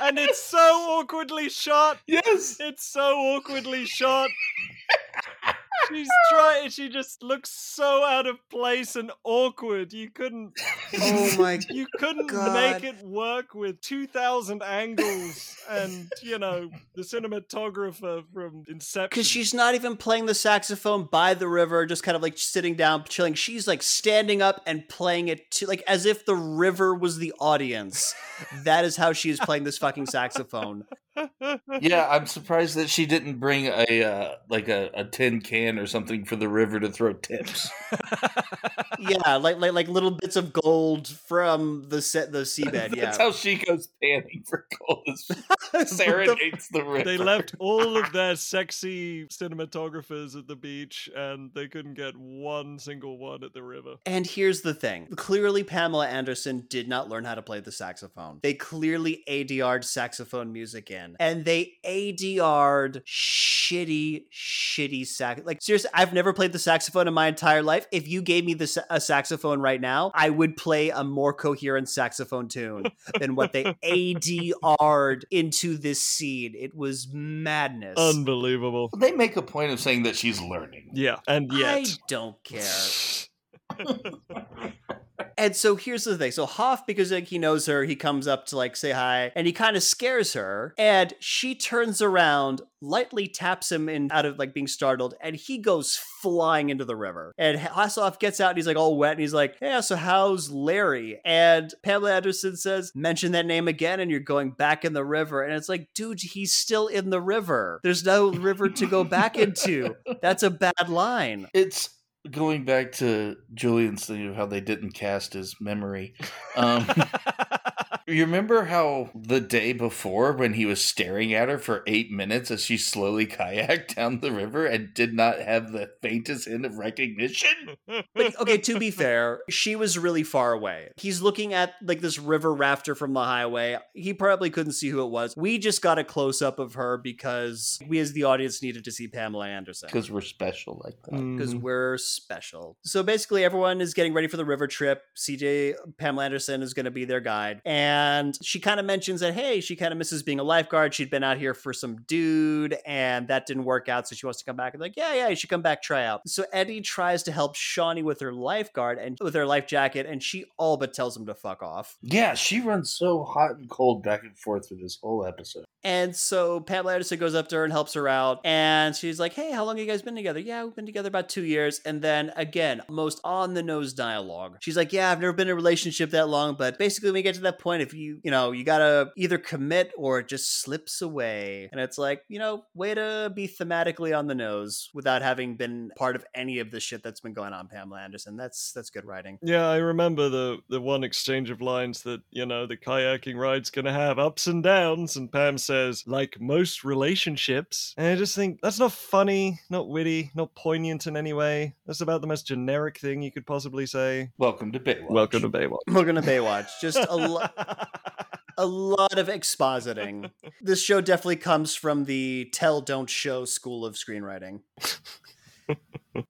and it's so awkwardly shot. Yes. It's so awkwardly shot. She's trying. She just looks so out of place and awkward. You couldn't. Oh my You couldn't God. make it work with two thousand angles and you know the cinematographer from Inception. Because she's not even playing the saxophone by the river, just kind of like sitting down, chilling. She's like standing up and playing it to like as if the river was the audience. that is how she is playing this fucking saxophone. Yeah, I'm surprised that she didn't bring a uh, like a, a tin can or something for the river to throw tips. Yeah, like like like little bits of gold from the set the seabed. Yeah, That's how she goes panning for gold. is What the the river. They left all of their sexy cinematographers at the beach, and they couldn't get one single one at the river. And here's the thing. Clearly, Pamela Anderson did not learn how to play the saxophone. They clearly ADR'd saxophone music in. And they ADR'd shitty, shitty sax. Like, seriously, I've never played the saxophone in my entire life. If you gave me the sa- a saxophone right now, I would play a more coherent saxophone tune than what they ADR'd into this scene. It was madness. Unbelievable. They make a point of saying that she's learning. Yeah, and yet. I don't care. And so here's the thing. So Hoff, because like he knows her, he comes up to like say hi, and he kind of scares her, and she turns around, lightly taps him in out of like being startled, and he goes flying into the river. And Hasselhoff gets out and he's like all wet, and he's like, "Yeah, so how's Larry?" And Pamela Anderson says, "Mention that name again, and you're going back in the river." And it's like, dude, he's still in the river. There's no river to go back into. That's a bad line. It's going back to Julian's thing of how they didn't cast his memory. Um, you remember how the day before when he was staring at her for eight minutes as she slowly kayaked down the river and did not have the faintest hint of recognition? But okay, to be fair, she was really far away. He's looking at like this river rafter from the highway. He probably couldn't see who it was. We just got a close up of her because we, as the audience, needed to see Pamela Anderson. Because we're special like that. Because Mhm. we're special. So basically, everyone is getting ready for the river trip. CJ, Pamela Anderson is going to be their guide. And And she kind of mentions that, hey, she kind of misses being a lifeguard. She'd been out here for some dude and that didn't work out. So she wants to come back. And like, yeah, yeah, you should come back, try out. So Eddie tries to help Shauni with her lifeguard and with her life jacket. And she all but tells him to fuck off. Yeah, she runs so hot and cold back and forth through this whole episode. And so Pamela Anderson goes up to her and helps her out. And she's like, Hey, how long have you guys been together? Yeah, we've been together about two years. And then again, most on the nose dialogue. She's like, Yeah, I've never been in a relationship that long. But basically, when we get to that point, if you, you know, you gotta either commit or it just slips away. And it's like, you know, way to be thematically on the nose without having been part of any of the shit that's been going on, Pamela Anderson. That's that's good writing. Yeah, I remember the the one exchange of lines that you know the kayaking ride's gonna have ups and downs, and Pam says, like most relationships, and I just think that's not funny, not witty, not poignant in any way. That's about the most generic thing you could possibly say. Welcome to Baywatch. Welcome to Baywatch. We're gonna Baywatch. Just a lot. a lot of expositing. This show definitely comes from the tell don't show school of screenwriting.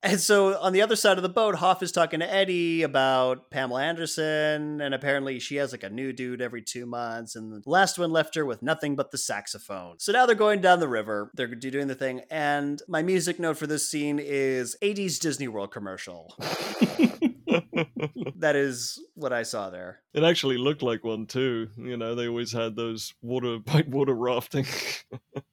and so on the other side of the boat, Hoff is talking to Eddie about Pamela Anderson, and apparently she has like a new dude every two months, and the last one left her with nothing but the saxophone. So now they're going down the river, they're doing the thing, and my music note for this scene is 80s Disney World commercial. that is what I saw there. It actually looked like one too. You know, they always had those water white water rafting.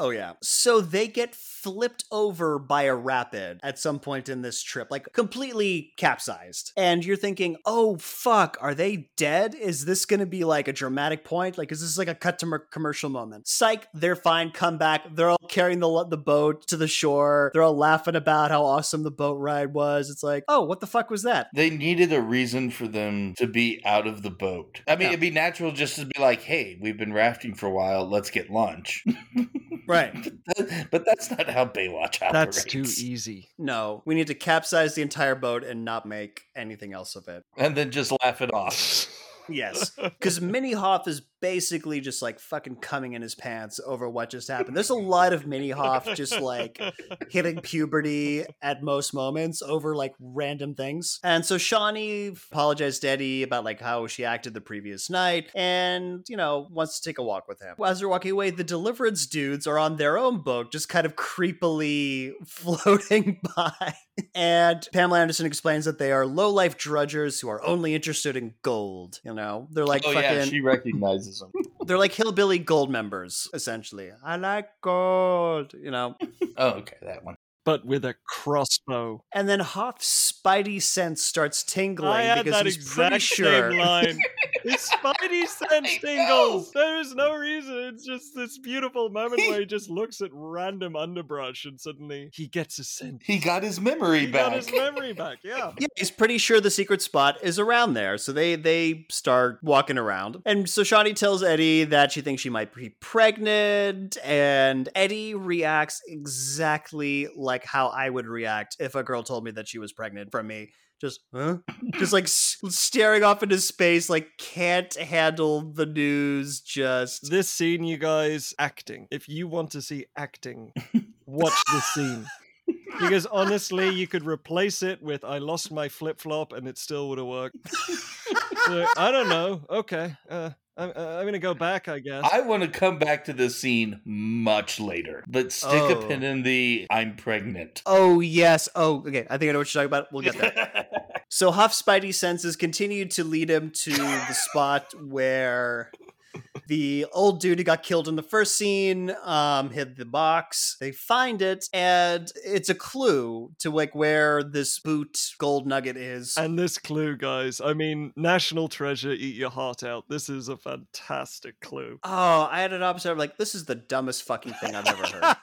Oh yeah. So they get flipped over by a rapid at some point in this trip, like completely capsized. And you're thinking, "Oh fuck, are they dead? Is this going to be like a dramatic point? Like is this like a cut to mer- commercial moment?" Psych, they're fine, come back. They're all carrying the the boat to the shore. They're all laughing about how awesome the boat ride was. It's like, "Oh, what the fuck was that?" They needed a reason for them to be out of the boat. I mean, Yeah. it'd be natural just to be like, "Hey, we've been rafting for a while. Let's get lunch." Right. but that's not how Baywatch operates. That's too easy. No, we need to capsize the entire boat and not make anything else of it. And then just laugh it off. Yes. Because Mini Hoff is basically just like fucking coming in his pants over what just happened. There's a lot of Mini Hoff just like hitting puberty at most moments over like random things. And so Shauni apologized to Eddie about like how she acted the previous night and, you know, wants to take a walk with him. As they're walking away, the Deliverance dudes are on their own boat, just kind of creepily floating by. And Pamela Anderson explains that they are low life drudgers who are only interested in gold. You know, they're like oh fucking, yeah, she recognizes him. they're like hillbilly gold members, essentially. I like gold, you know. Oh, okay, that one. But with a crossbow. And then Hoff's spidey sense starts tingling I had because that he's exact pretty sure. same line. His spidey sense tingles. There is no reason. It's just this beautiful moment where he just looks at random underbrush and suddenly he gets a scent. He got his memory He back. got his memory back. Yeah. Yeah, he's pretty sure the secret spot is around there. So they they start walking around. And so Shauni tells Eddie that she thinks she might be pregnant. And Eddie reacts exactly like how I would react if a girl told me that she was pregnant from me. Just, huh? Just like s- staring off into space, like can't handle the news. Just This scene, you guys, acting. If you want to see acting, watch this scene. Because honestly, you could replace it with I lost my flip flop and it still would have worked. So, I don't know. Okay. Uh, I'm, uh, I'm going to go back, I guess. I want to come back to this scene much later, but stick a Oh. pin in the "I'm pregnant." oh yes, oh okay. I think I know what you're talking about. We'll get there. So Hoff's spidey senses continue to lead him to the spot where the old dude who got killed in the first scene um, hid the box. They find it, and it's a clue to like where this boot gold nugget is. And this clue, guys, I mean, national treasure, eat your heart out. This is a fantastic clue. oh, I had an opposite. I'm like, this is the dumbest fucking thing I've ever heard.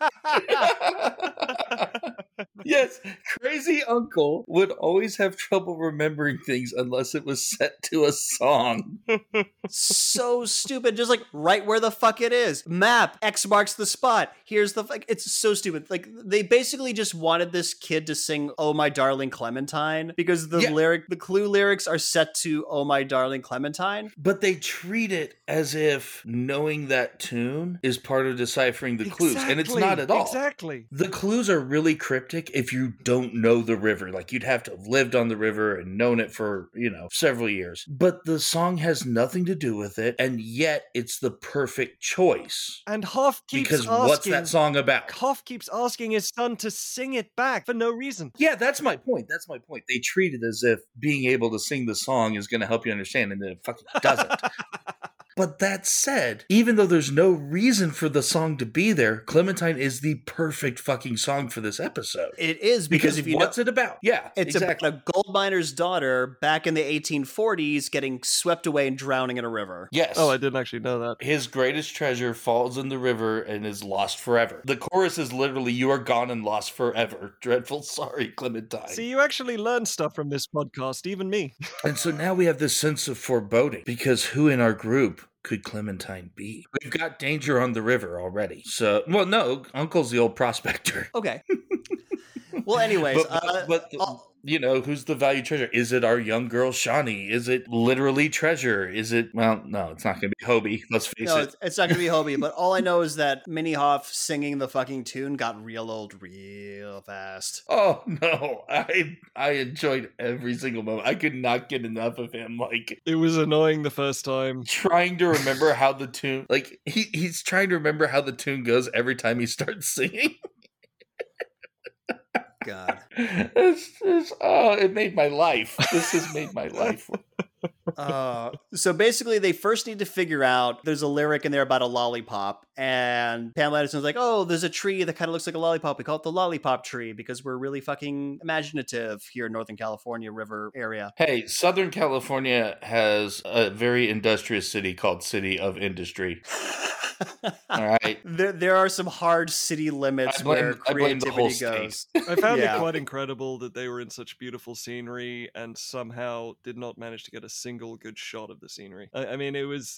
yes, crazy uncle would always have trouble remembering things unless it was set to a song. so stupid. Just like right where the fuck it is. Map X marks the spot. Here's the fuck. It's so stupid. Like they basically just wanted this kid to sing "Oh My Darling Clementine" because the Yeah. lyric, the clue lyrics are set to "Oh My Darling Clementine." But they treat it as if knowing that tune is part of deciphering the clues, and it's not at all. Exactly. The clues are really cryptic if you don't know the river. Like you'd have to have lived on the river and known it for, you know, several years. But the song has nothing to do with it, and yet it's the perfect choice. And Hoff keeps Because asking. what's that song about? Hoff keeps asking his son to sing it back for no reason. Yeah, that's my point. That's my point. They treat it as if being able to sing the song is going to help you understand, and then it fucking doesn't. But that said, even though there's no reason for the song to be there, Clementine is the perfect fucking song for this episode. It is because, if you know, what's it about? Yeah, it's exactly. about a gold miner's daughter back in the 1840s getting swept away and drowning in a river. yes. Oh, I didn't actually know that. his greatest treasure falls in the river and is lost forever. The chorus is literally "You are gone and lost forever." Dreadful, sorry, Clementine. See, you actually learn stuff from this podcast, even me. And so now we have this sense of foreboding because who in our group could Clementine be? We've got danger on the river already. So, well, no, Uncle's the old prospector. Okay. well, anyways, But, but, uh, but you know, who's the value treasure? Is it our young girl Shauni? Is it literally treasure? Is it? Well, no, it's not going to be Hobie. Let's face no, it. it's, it's not gonna be Hobie. But all I know is that Mini Hoff singing the fucking tune got real old real fast. Oh no, I I enjoyed every single moment. I could not get enough of him. Like It was annoying the first time. trying to remember how the tune, like he he's trying to remember how the tune goes every time he starts singing. God. it's, it's, oh, it made my life. This has made my life. Uh, so basically, they first need to figure out there's a lyric in there about a lollipop, and Pamela Anderson's like, "Oh, there's a tree that kind of looks like a lollipop. We call it the lollipop tree because we're really fucking imaginative here in Northern California river area." Hey, Southern California has a very industrious city called City of Industry. All right. there, there are some hard city limits blame- where I blame creativity state. goes. I found Yeah. it quite incredible that they were in such beautiful scenery and somehow did not manage to get a single good shot of the scenery. I, I mean, it was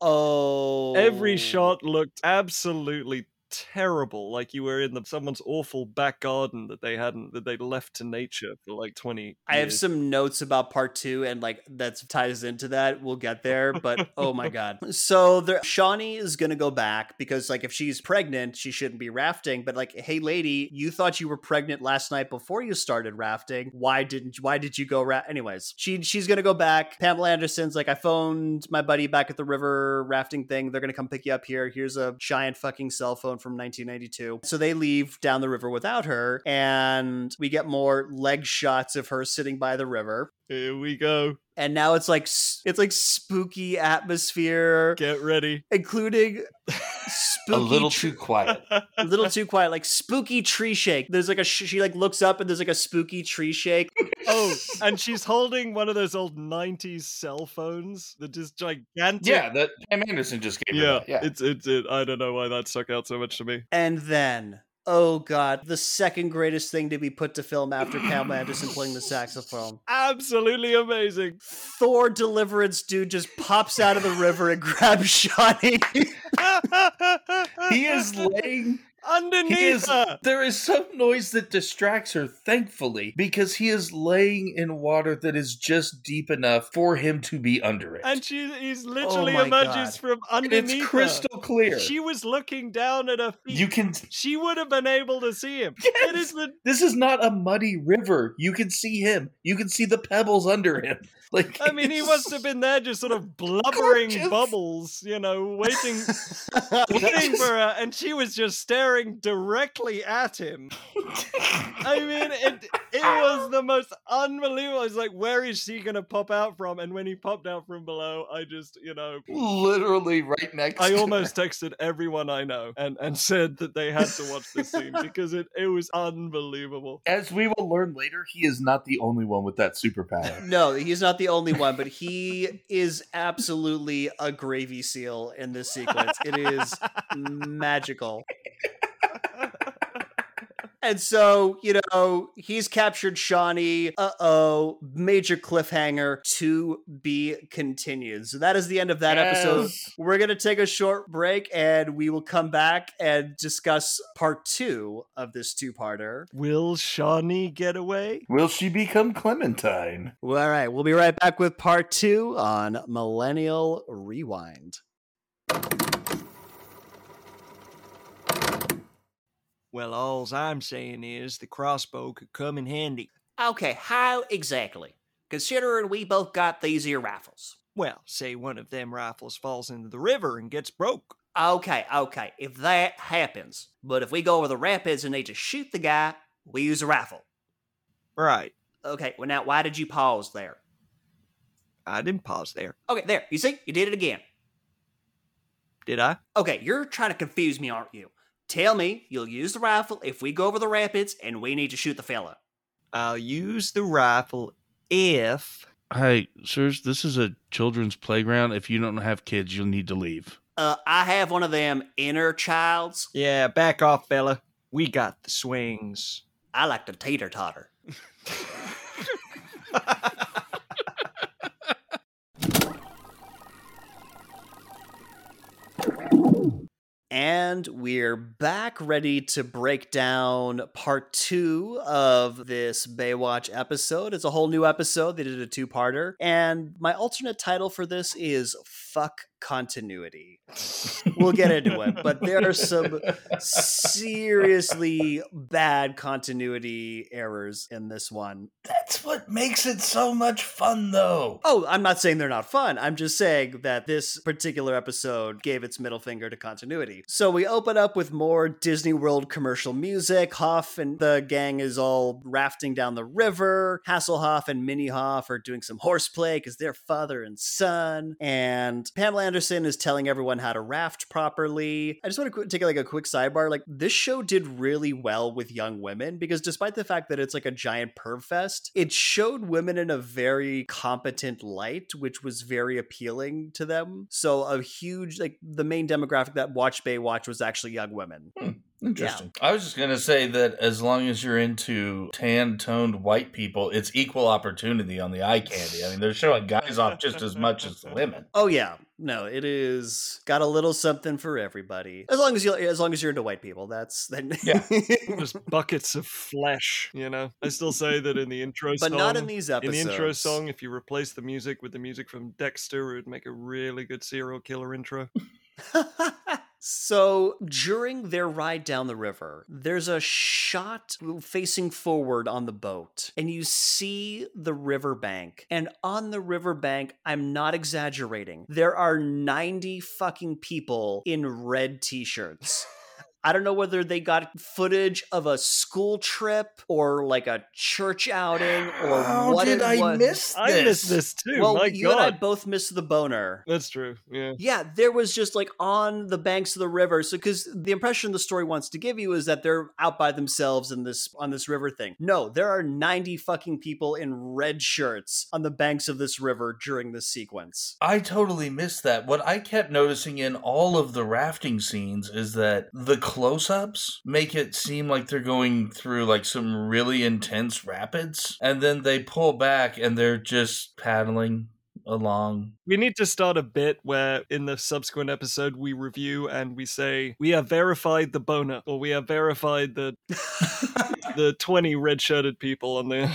Oh, every shot oh. looked absolutely terrible, like you were in the, someone's awful back garden that they hadn't that they left to nature for like twenty. I have some notes about part two, and like that ties into that. We'll get there, but oh my god! So the Shauni is gonna go back because like if she's pregnant, she shouldn't be rafting. But like, hey lady, you thought you were pregnant last night before you started rafting. Why didn't? Why did you go? Ra-? Anyways, she she's gonna go back. Pamela Anderson's like, I phoned my buddy back at the river rafting thing. They're gonna come pick you up here. Here's a giant fucking cell phone from 1992. So they leave down the river without her, and we get more leg shots of her sitting by the river. Here we go. And now it's like it's like spooky atmosphere, Get ready. including A little tr- too quiet. a little too quiet, like spooky tree shake. There's like a sh- she like looks up and there's like a spooky tree shake. oh, and she's holding one of those old '90s cell phones that is gigantic. Yeah, that Pam Anderson just gave her yeah, that. Yeah. It's it's it. I don't know why that stuck out so much to me. And then, oh god, the second greatest thing to be put to film after Pamela Anderson playing the saxophone. Absolutely amazing. Thor Deliverance dude just pops out of the river and grabs Shauni. he is laying underneath He is. her. There is some noise that distracts her, thankfully, because he is laying in water that is just deep enough for him to be under it. And she he's oh literally my emerges God. from And underneath it's crystal clear. She was looking down at her feet. you can. she would have been able to see him. Yes! is the This is not a muddy river. You can see him. You can see the pebbles under him. Like I mean, he must have been there just sort of blubbering Gorgeous. bubbles, you know, waiting waiting for her, and she was just staring directly at him. I mean, it it was the most unbelievable. I was like, where is she gonna pop out from? And when he popped out from below, I just, you know, literally right next. I to almost texted everyone I know and and said that they had to watch this scene because it it was unbelievable. As we will learn later, he is not the only one with that superpower. No, he's not the only one, but he is absolutely a gravy seal in this sequence. It is magical. And so, you know, he's captured Shauni. Uh oh, major cliffhanger to be continued. So that is the end of that episode. We're going to take a short break and we will come back and discuss part two of this two parter. Will Shauni get away? Will she become Clementine? Well, all right, we'll be right back with part two on Millennial Rewind. Well, alls I'm saying is the crossbow could come in handy. Okay, how exactly? Considering we both got these here rifles. Well, say one of them rifles falls into the river and gets broke. Okay, okay, if that happens. But if we go over the rapids and need to shoot the guy, we use a rifle. Right. Okay, well now why did you pause there? I didn't pause there. Okay, there, you see? You did it again. Did I? Okay, you're trying to confuse me, aren't you? Tell me you'll use the rifle if we go over the rapids and we need to shoot the fella. I'll use the rifle if. Hey, sirs, this is a children's playground. If you don't have kids, you'll need to leave. Uh, I have one of them inner childs. Yeah, back off, fella. We got the swings. I like to tater totter. And we're back ready to break down part two of this Baywatch episode. It's a whole new episode. They did a two parter. And my alternate title for this is Fuck Continuity. We'll get into it, but there are some seriously bad continuity errors in this one. That's what makes it so much fun, though. Oh, I'm not saying they're not fun. I'm just saying that this particular episode gave its middle finger to continuity. So we open up with more Disney World commercial music. Hoff and the gang is all rafting down the river. Hasselhoff and Mini Hoff are doing some horseplay because they're father and son. And Pamela Anderson is telling everyone how to raft properly. I just want to take like a quick sidebar. Like this show did really well with young women because despite the fact that it's like a giant perv fest, it showed women in a very competent light, which was very appealing to them. So a huge like the main demographic that watched Baywatch was actually young women. Hmm. Interesting. I was just gonna say that as long as you're into tan toned white people, it's equal opportunity on the eye candy. I mean, they're showing guys off just as much as the women. Oh yeah, no, it is got a little something for everybody. As long as you as long as you're into white people, that's then Yeah. Just buckets of flesh, you know? I still say that in the intro but song. not in these episodes. In the intro song, if you replace the music with the music from Dexter, it would make a really good serial killer intro. so during their ride down the river, there's a shot facing forward on the boat, and you see the riverbank. And on the riverbank, I'm not exaggerating, there are 90 fucking people in red t shirts. I don't know whether they got footage of a school trip or like a church outing or How what did it I was. miss this? I missed this too. Well, My you and I both missed the boner. That's true. Yeah. Yeah, there was just like on the banks of the river. So, because the impression the story wants to give you is that they're out by themselves in this on this river thing. No, there are ninety fucking people in red shirts on the banks of this river during this sequence. I totally missed that. What I kept noticing in all of the rafting scenes is that the close ups make it seem like they're going through like some really intense rapids, and then they pull back and they're just paddling along. We need to start a bit where in the subsequent episode we review and we say we have verified the boner or we have verified the the 20 red shirted people on the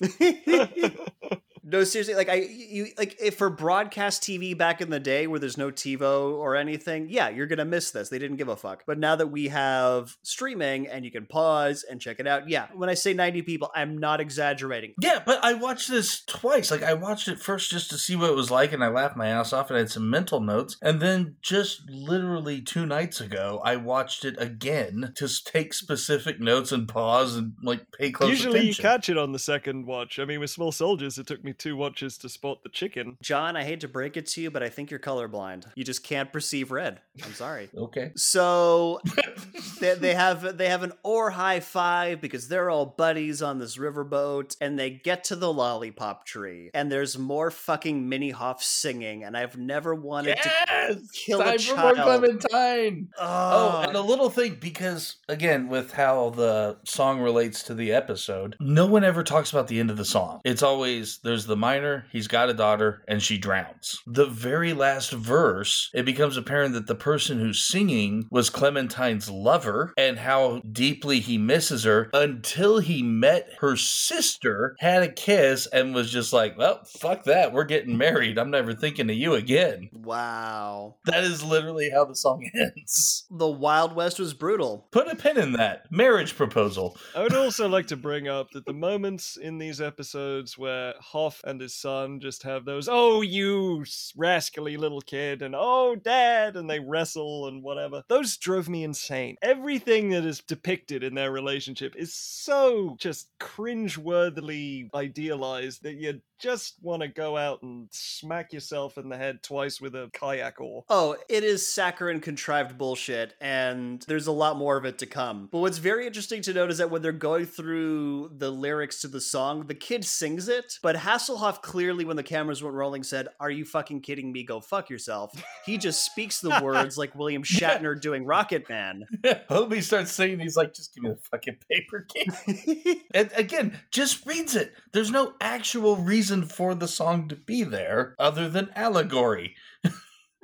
no, seriously, like I, you, like if for broadcast TV back in the day where there's no TiVo or anything, yeah, you're gonna miss this. They didn't give a fuck. But now that we have streaming and you can pause and check it out, yeah. When I say 90 people, I'm not exaggerating. Yeah, but I watched this twice. Like I watched it first just to see what it was like, and I laughed my ass off and I had some mental notes. And then just literally two nights ago, I watched it again to take specific notes and pause and like pay close Usually attention. you catch it on the second watch. I mean with small soldiers it took me two watches to spot the chicken. John, I hate to break it to you, but I think you're colorblind. You just can't perceive red. I'm sorry. Okay. So they, they have they have an or high five because they're all buddies on this riverboat, and they get to the lollipop tree, and there's more fucking Mini Hoff singing, and I've never wanted to yes, kill a time for more. Clementine. Oh, Oh, and a little thing because again, with how the song relates to the episode, no one ever talks about the end of the song. It's always there's is the miner, he's got a daughter, and she drowns. The very last verse, it becomes apparent that the person who's singing was Clementine's lover and how deeply he misses her until he met her sister, had a kiss, and was just like, well, fuck that. We're getting married. I'm never thinking of you again. Wow. That is literally how the song ends. The Wild West was brutal. Put a pin in that. Marriage proposal. I would also like to bring up that the moments in these episodes where And his son just have those, oh, you rascally little kid, and oh, dad, and they wrestle and whatever, those drove me insane. Everything that is depicted in their relationship is so just cringe-worthily idealized that you just want to go out and smack yourself in the head twice with a kayak oar. Oh, it is saccharine contrived bullshit, and there's a lot more of it to come. But what's very interesting to note is that when they're going through the lyrics to the song, the kid sings it, but Hasselhoff clearly, when the cameras went rolling, said, Are you fucking kidding me? Go fuck yourself. He just speaks the words like William Shatner doing Rocket Man. Hobie starts singing. He's like, just give me the fucking paper king. and again, just reads it. There's no actual reason for the song to be there other than allegory.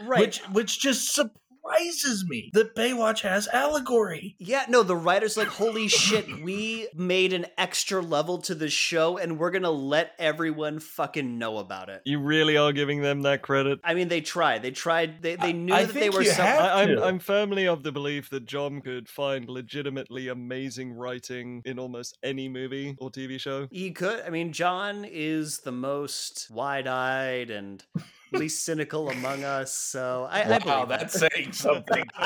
right. Which which just surprises me that Baywatch has allegory. Yeah, no, the writer's like, holy shit, we made an extra level to the show and we're gonna let everyone fucking know about it. You really are giving them that credit. I mean, they tried. They tried. They, they knew I that they were you some. have I, I'm. I'm firmly of the belief that John could find legitimately amazing writing in almost any movie or TV show. He could. I mean, John is the most wide-eyed and least cynical among us. So I, I wow, believe that's that. saying something.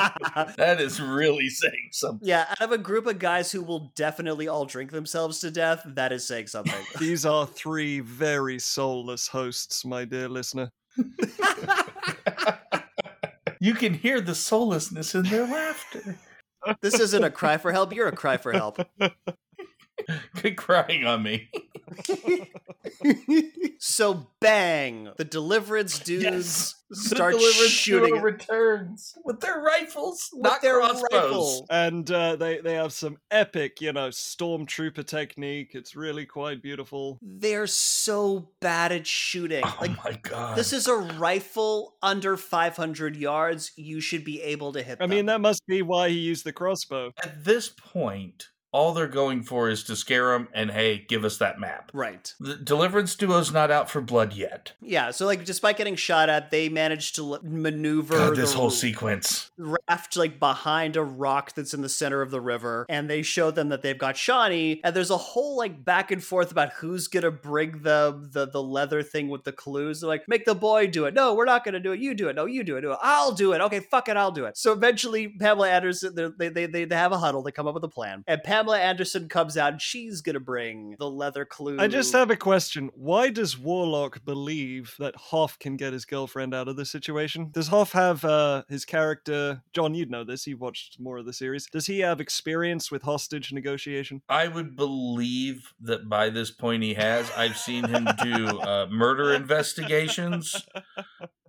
that is really saying something. yeah, out of a group of guys who will definitely all drink themselves to death, that is saying something. These are three very soulless hosts, my dear listener. You can hear the soullessness in their laughter. this isn't a cry for help. You're a cry for help. Quit crying on me. so bang, the Deliverance dudes Yes. start the Deliverance shooting Duo returns with their rifles, with not their crossbows. rifle. And uh, they they have some epic, you know, stormtrooper technique. It's really quite beautiful. They're so bad at shooting. Oh Like my god! this is a rifle under 500 yards. You should be able to hit. I mean, that must be why he used the crossbow. at this point. All they're going for is to scare them, and hey, give us that map. right. The Deliverance Duo's not out for blood yet. Yeah. So like, despite getting shot at, they managed to l- maneuver God, this whole sequence. raft like behind a rock that's in the center of the river, and they show them that they've got Shauni, and there's a whole like back and forth about who's gonna bring the the the leather thing with the clues. They're like, make the boy do it. No, we're not gonna do it. You do it. No, you do it. Do it. I'll do it. Okay, fuck it. I'll do it. So eventually, Pamela Anderson they they they, they have a huddle. They come up with a plan, and Pamela Anderson comes out. and She's gonna bring the leather clue. I just have a question. Why does Warlock believe that Hoff can get his girlfriend out of this situation? Does Hoff have uh, his character? John, you'd know this. you've watched more of the series. Does he have experience with hostage negotiation? I would believe that by this point he has. I've seen him do uh, murder investigations.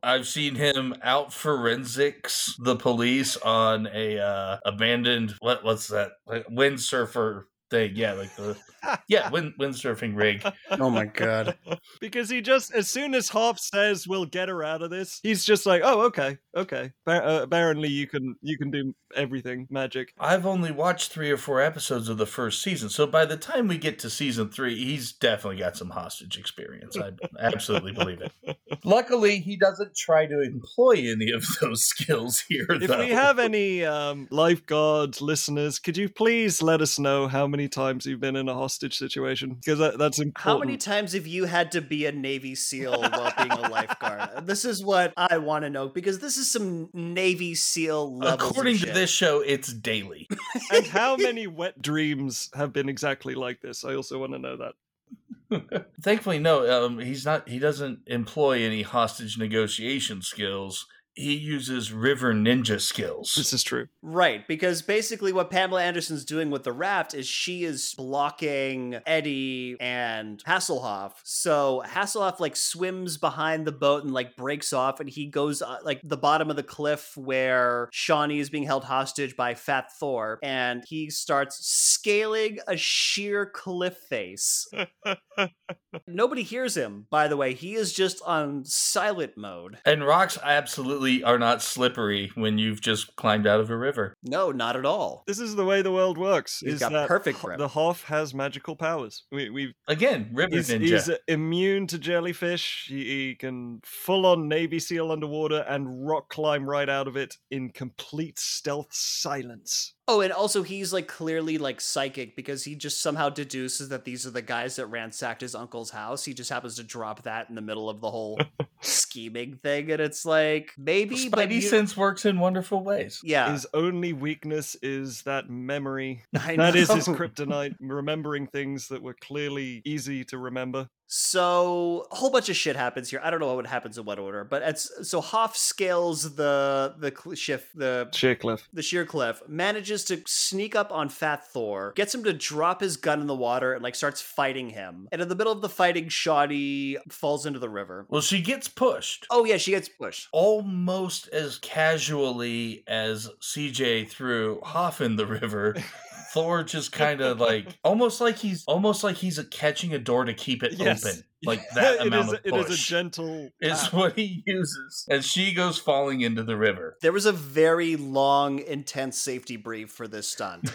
I've seen him out forensics the police on a uh, abandoned what what's that? Windsurfer thing? Yeah, like the yeah wind windsurfing rig. Oh my god. because he just, as soon as Hoff says we'll get her out of this, he's just like, oh, okay, okay. Ba- uh, apparently, you can you can do everything magic. I've only watched three or four episodes of the first season, so by the time we get to season three, he's definitely got some hostage experience. I absolutely believe it. Luckily, he doesn't try to employ any of those skills here. If though. we have any um, lifeguard listeners, could you please let us know how many times you've been in a hostage situation? Because that, that's important. How many times have you had to be a Navy SEAL while being a lifeguard? This is what I want to know because this is some Navy SEAL levels. According of to shit. this show, it's daily. and how many wet dreams have been exactly like this? I also want to know that. Thankfully, no, um, he's not. He doesn't employ any hostage negotiation skills he uses river ninja skills. This is true. Right, because basically what Pamela Anderson's doing with the raft is she is blocking Eddie and Hasselhoff. So Hasselhoff like swims behind the boat and like breaks off, and he goes uh, like the bottom of the cliff where Shauni is being held hostage by Fat Thor, and he starts scaling a sheer cliff face. Nobody hears him, by the way. He is just on silent mode. And rocks absolutely are not slippery when you've just climbed out of a river. No, not at all. This is the way the world works. He's is got that perfect grip. The Hoff has magical powers. We, we've Again, river He's, ninja. he's immune to jellyfish. He, he can full on Navy SEAL underwater and rock climb right out of it in complete stealth silence. Oh, and also he's like clearly like psychic because he just somehow deduces that these are the guys that ransacked his uncle's house. He just happens to drop that in the middle of the whole scheming thing, and it's like maybe, but Spidey you- sense works in wonderful ways. yeah, His only weakness is that memory. I That is his kryptonite, remembering things that were clearly easy to remember. So a whole bunch of shit happens here. I don't know what happens in what order, but it's so Hoff scales the the cl- shift the Sheer cliff. the sheer cliff, manages to sneak up on Fat Thor, gets him to drop his gun in the water, and like starts fighting him. And in the middle of the fighting, Shauni falls into the river. Well, she gets pushed. Oh yeah, she gets pushed. Almost as casually as CJ threw Hoff in the river, Thor just kind of like almost like he's almost like he's a catching a door to keep it Yes. open. Like that it amount is, of push is a gentle. is tap. what he uses, and she goes falling into the river. There was a very long, intense safety brief for this stunt.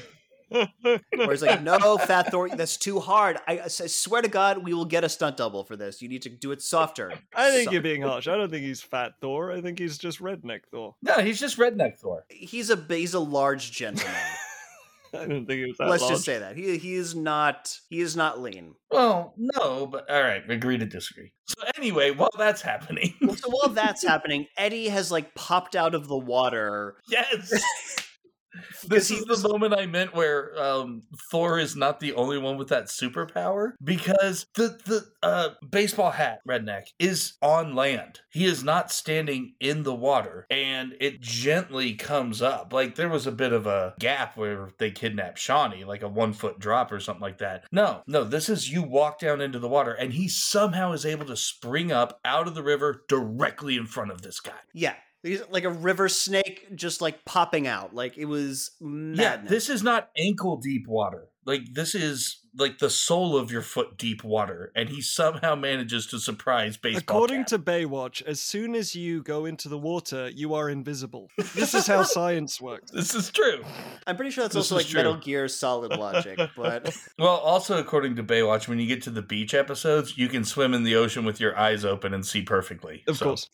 Where he's like, "No, Fat Thor, that's too hard. I, I swear to God, we will get a stunt double for this. You need to do it softer." I think So- you're being harsh. I don't think he's fat Thor. I think he's just redneck Thor. No, he's just redneck Thor. He's a he's a large gentleman. I don't think he was that Let's large. just say that he he is not he is not lean. Well, no, but all right, agree to disagree. So anyway, while that's happening, So while that's happening, Eddie has like popped out of the water. yes. This is the moment I meant where um, Thor is not the only one with that superpower because the the uh, baseball hat redneck is on land. He is not standing in the water, and it gently comes up. Like there was a bit of a gap where they kidnapped Shauni, like a one foot drop or something like that. No, no, this is you walk down into the water, and he somehow is able to spring up out of the river directly in front of this guy. Yeah, like a river snake, just like popping out. Like it was madness. Yeah, this is not ankle deep water. Like this is like the sole of your foot deep water, and he somehow manages to surprise baseball. According cap. to Baywatch, as soon as you go into the water, you are invisible. This is how science works. this is true. I'm pretty sure that's This also is like Metal. Gear Solid logic, but Well, also according to Baywatch, when you get to the beach episodes, you can swim in the ocean with your eyes open and see perfectly. Of So- course.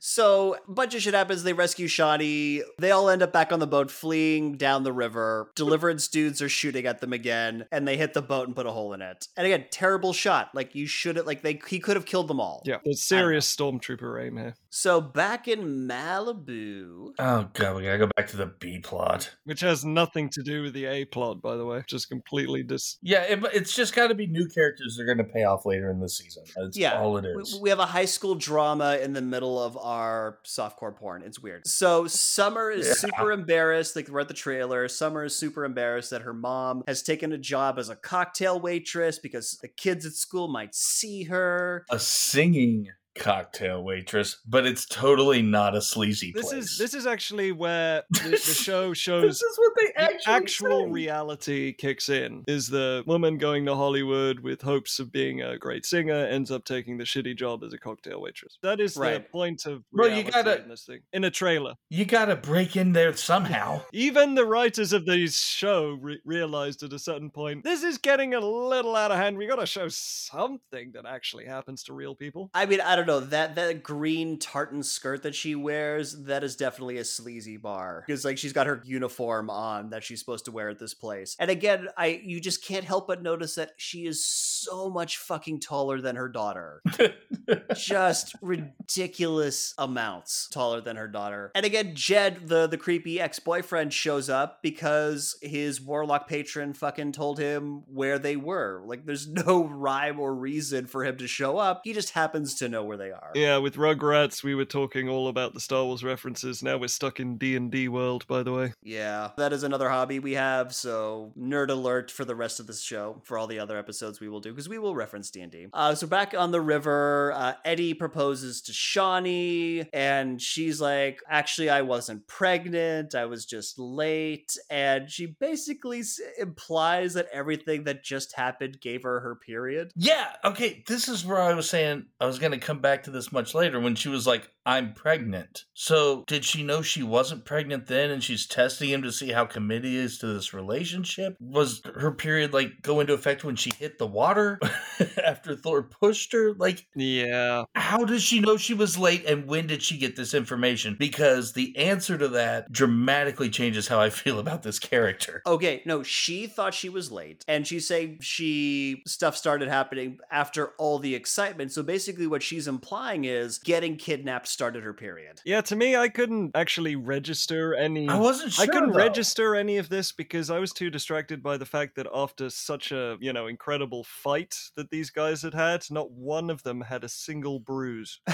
So, a bunch of shit happens. They rescue Shauni. They all end up back on the boat, fleeing down the river. Deliverance dudes are shooting at them again, and they hit the boat and put a hole in it. And again, terrible shot. Like you should have, like they he could have killed them all. Yeah, there's serious stormtrooper aim here, So back in Malibu, Oh god, we gotta go back to the B plot. which has nothing to do with the A plot, by the way. Just completely dis. Yeah, it, it's just got to be new characters that are going to pay off later in the season. That's Yeah, all it we, we have a high school drama in the middle of our softcore porn. It's weird. So Summer is Yeah. super embarrassed. Like we're at the trailer. Summer is super embarrassed that her mom has taken a job as a cocktail waitress because the kids at school might see her. a singing cocktail waitress, but it's totally not a sleazy This place. is this is actually where the, the show This shows is what they the actual say. reality kicks in is the woman going to Hollywood with hopes of being a great singer ends up taking the shitty job as a cocktail waitress. That is the Right. point of Well, you gotta- in this thing. In a trailer. You got to break in there somehow. Even the writers of this show re- realized at a certain point this is getting a little out of hand. We got to show something that actually happens to real people. I mean, I don't know that that green tartan skirt that she wears. That is definitely a sleazy bar because like she's got her uniform on that she's supposed to wear at this place. And again, I you just can't help but notice that she is so much fucking taller than her daughter. just ridiculous amounts taller than her daughter. And again, Jed, the the creepy ex-boyfriend shows up because his warlock patron fucking told him where they were. Like there's no rhyme or reason for him to show up. He just happens to know where they are. Yeah, with Rugrats, we were talking all about the Star Wars references. Now we're stuck in D and D world. By the way, Yeah, that is another hobby we have. So nerd alert for the rest of this show for all the other episodes we will do because we will reference D and D. Uh, so back on the river, uh, Eddie proposes to Shauni, and she's like, "Actually, I wasn't pregnant. I was just late." And she basically s- implies that everything that just happened gave her her period. Yeah, okay, this is where I was saying I was going to come back to this much later when she was like, I'm pregnant. So, did she know she wasn't pregnant then and she's testing him to see how committed he is to this relationship? Was her period like go into effect when she hit the water after Thor pushed her? Like, yeah, how does she know she was late and when did she get this information? Because the answer to that dramatically changes how I feel about this character. Okay, no, she thought she was late, and she's saying she stuff started happening after all the excitement. So basically, what she's implying is getting kidnapped started her period. yeah. To me, I couldn't actually register any. I wasn't sure. I couldn't though. register any of this because I was too distracted by the fact that after such a, you know, incredible fight that these guys had had, not one of them had a single bruise.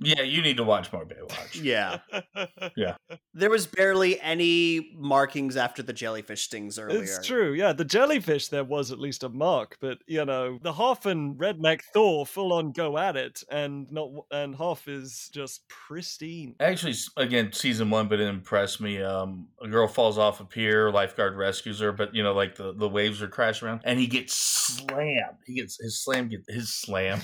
Yeah, you need to watch more Baywatch. yeah, yeah. there was barely any markings after the jellyfish stings earlier. It's true, yeah. The jellyfish there was at least a mark, but you know, the Hoff and Redneck Thor full on go at it, and not and Hoff is just pristine. Actually, again, season one, but it impressed me. Um, a girl falls off a pier, lifeguard rescues her, but you know, like the, the waves are crashing around, and he gets slammed. He gets his slam get his slam,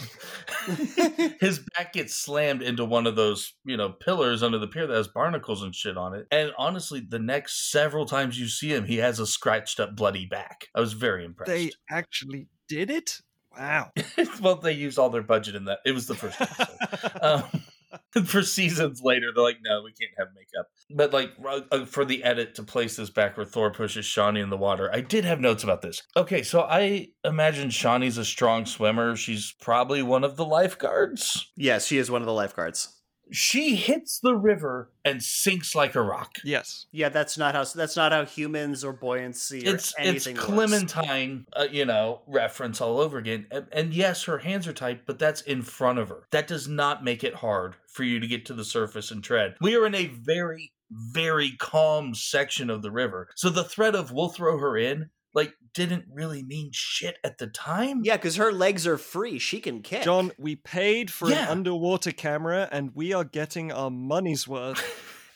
his back gets slammed into one of those you know pillars under the pier that has barnacles and shit on it. And honestly, the next several times you see him, he has a scratched up, bloody back. I was very impressed. They actually did it. Wow. well, they used all their budget in that. It was the first episode. um, for seasons later, they're like, no, we can't have makeup. But like uh, uh, for the edit to place this back where Thor pushes Shauni in the water, I did have notes about this. Okay, so I imagine Shauni's a strong swimmer. She's probably one of the lifeguards. Yes, she is one of the lifeguards. She hits the river and sinks like a rock. Yes. Yeah, that's not how that's not how humans or buoyancy or It's it's anything works. Clementine, uh, you know, reference all over again. And, and yes, her hands are tight, but that's in front of her. That does not make it hard for you to get to the surface and tread. We are in a very, very calm section of the river, so the threat of we'll throw her in like didn't really mean shit at the time. Yeah, because her legs are free. She can kick. John, we paid for Yeah. an underwater camera and we are getting our money's worth.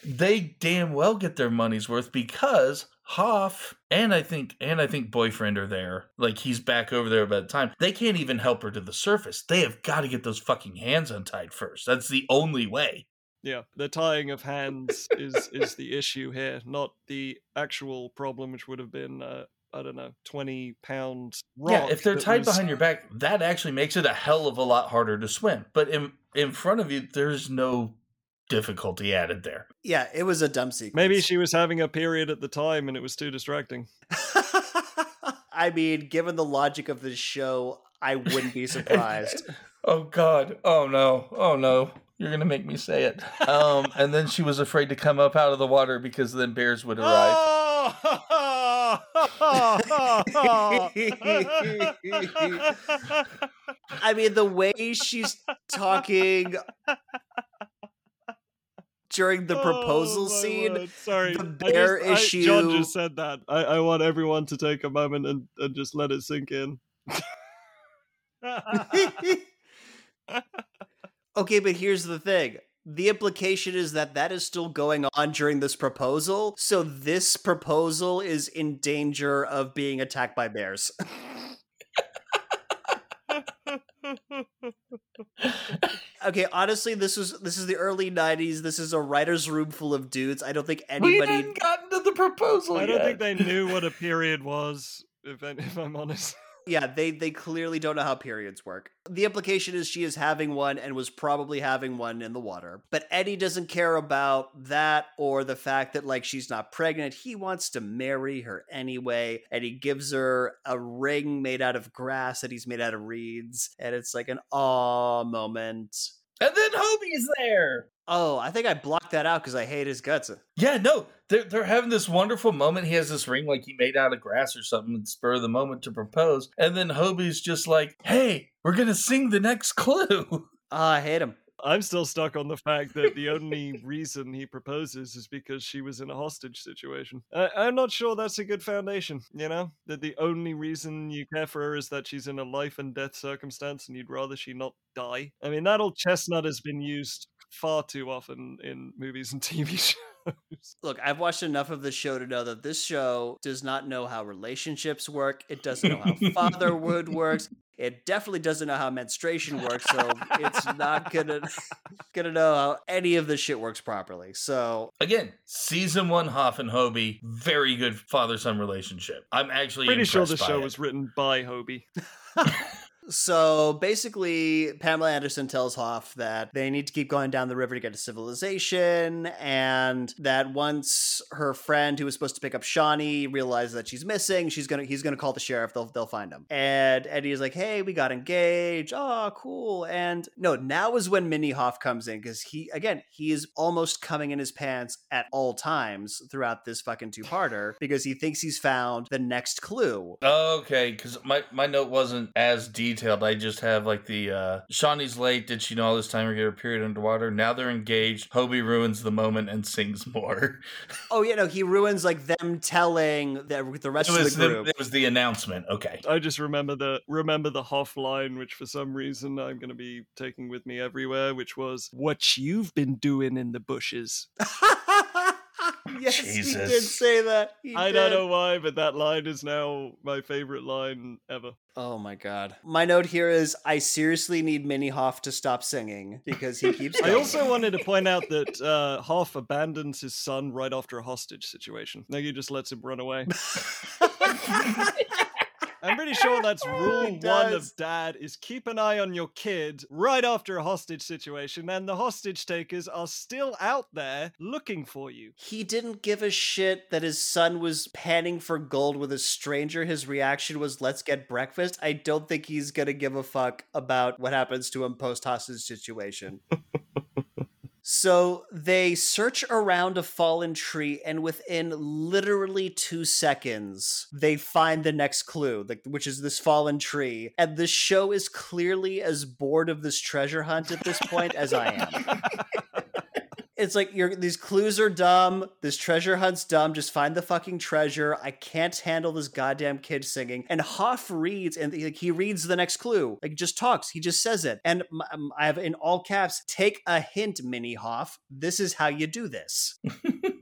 they damn well get their money's worth because Hoff and I think and I think boyfriend are there. Like he's back over there by the time. They can't even help her to the surface. They have got to get those fucking hands untied first. That's the only way. Yeah, the tying of hands is is the issue here, not the actual problem, which would have been uh, I don't know, twenty pounds. yeah, if they're tied was- behind your back, that actually makes it a hell of a lot harder to swim. But in in front of you, there's no difficulty added there. yeah, it was a dumb sequence. Maybe she was having a period at the time and it was too distracting. I mean, given the logic of this show, I wouldn't be surprised. oh God! Oh no! Oh no! You're gonna make me say it. Um, and then she was afraid to come up out of the water because then bears would arrive. I mean, the way she's talking during the proposal Oh, scene. word. Sorry, the I bear just- I- John just said that. I, I want everyone to take a moment and, and just let it sink in. okay, but here's the thing. The implication is that that is still going on during this proposal. So this proposal is in danger of being attacked by bears. okay, honestly, this was this is the early '90s. This is a writer's room full of dudes. I don't think we anybody. hadn't gotten to the proposal I don't think they knew what a period was. If, if I'm honest. Yeah, they they clearly don't know how periods work. The implication is she is having one and was probably having one in the water. But Eddie doesn't care about that or the fact that like she's not pregnant. He wants to marry her anyway, and he gives her a ring made out of grass that he's made out of reeds, and it's like an aw moment. And then Hobie's there. Oh, I think I blocked that out because I hate his guts. Yeah, no, they're they're having this wonderful moment. He has this ring like he made out of grass or something, and spur of the moment to propose. And then Hobie's just like, "Hey, we're gonna sing the next clue." Oh, I hate him. I'm still stuck on the fact that the only reason he proposes is because she was in a hostage situation. I, I'm not sure that's a good foundation, you know? That the only reason you care for her is that she's in a life and death circumstance and you'd rather she not die. I mean, that old chestnut has been used far too often in movies and TV shows. Look, I've watched enough of the show to know that this show does not know how relationships work. It doesn't know how fatherhood works. It definitely doesn't know how menstruation works, so it's not gonna gonna know how any of this shit works properly. So Again, season one, Hoff and Hobie, very good father son relationship. I'm actually Pretty sure the show it. was written by Hobie. So basically, Pamela Anderson tells Hoff that they need to keep going down the river to get to civilization, and that once her friend who was supposed to pick up Shauni realizes that she's missing, she's gonna he's gonna call the sheriff. They'll they'll find him. And Eddie is like, "Hey, we got engaged. Oh, cool." And no, now is when Mini Hoff comes in because he again he is almost coming in his pants at all times throughout this fucking two parter because he thinks he's found the next clue. Okay, because my, my note wasn't as detailed. I just have like the uh Shauni's late. Did she know all this time we get her period underwater? Now they're engaged. Hobie ruins the moment and sings more. Oh yeah, no, he ruins like them telling the, the rest It of was the the, group. it was the announcement. Okay. I just remember the remember the Hoff line, which for some reason I'm going to be taking with me everywhere, which was "What you've been doing in the bushes." yes, he did say that. He I did. don't know why, but that line is now my favorite line ever. Oh my god. My note here is I seriously need Mini Hoff to stop singing because he keeps. I also wanted to point out that uh, Hoff abandons his son right after a hostage situation. He just lets him run away. I'm pretty sure that's rule one does. of dad is keep an eye on your kid right after a hostage situation, and the hostage takers are still out there looking for you. He didn't give a shit that his son was panning for gold with a stranger. His reaction was, let's get breakfast. I don't think he's going to give a fuck about what happens to him post hostage situation. so they search around a fallen tree, and within literally two seconds, they find the next clue, which is this fallen tree. And the show is clearly as bored of this treasure hunt at this point as I am it's like you're these clues are dumb. This treasure hunt's dumb. Just find the fucking treasure. I can't handle this goddamn kid singing. And hoff reads and like, he reads the next clue. Like just talks. He just says it. And i have in all caps take a hint mini hoff. This is how you do this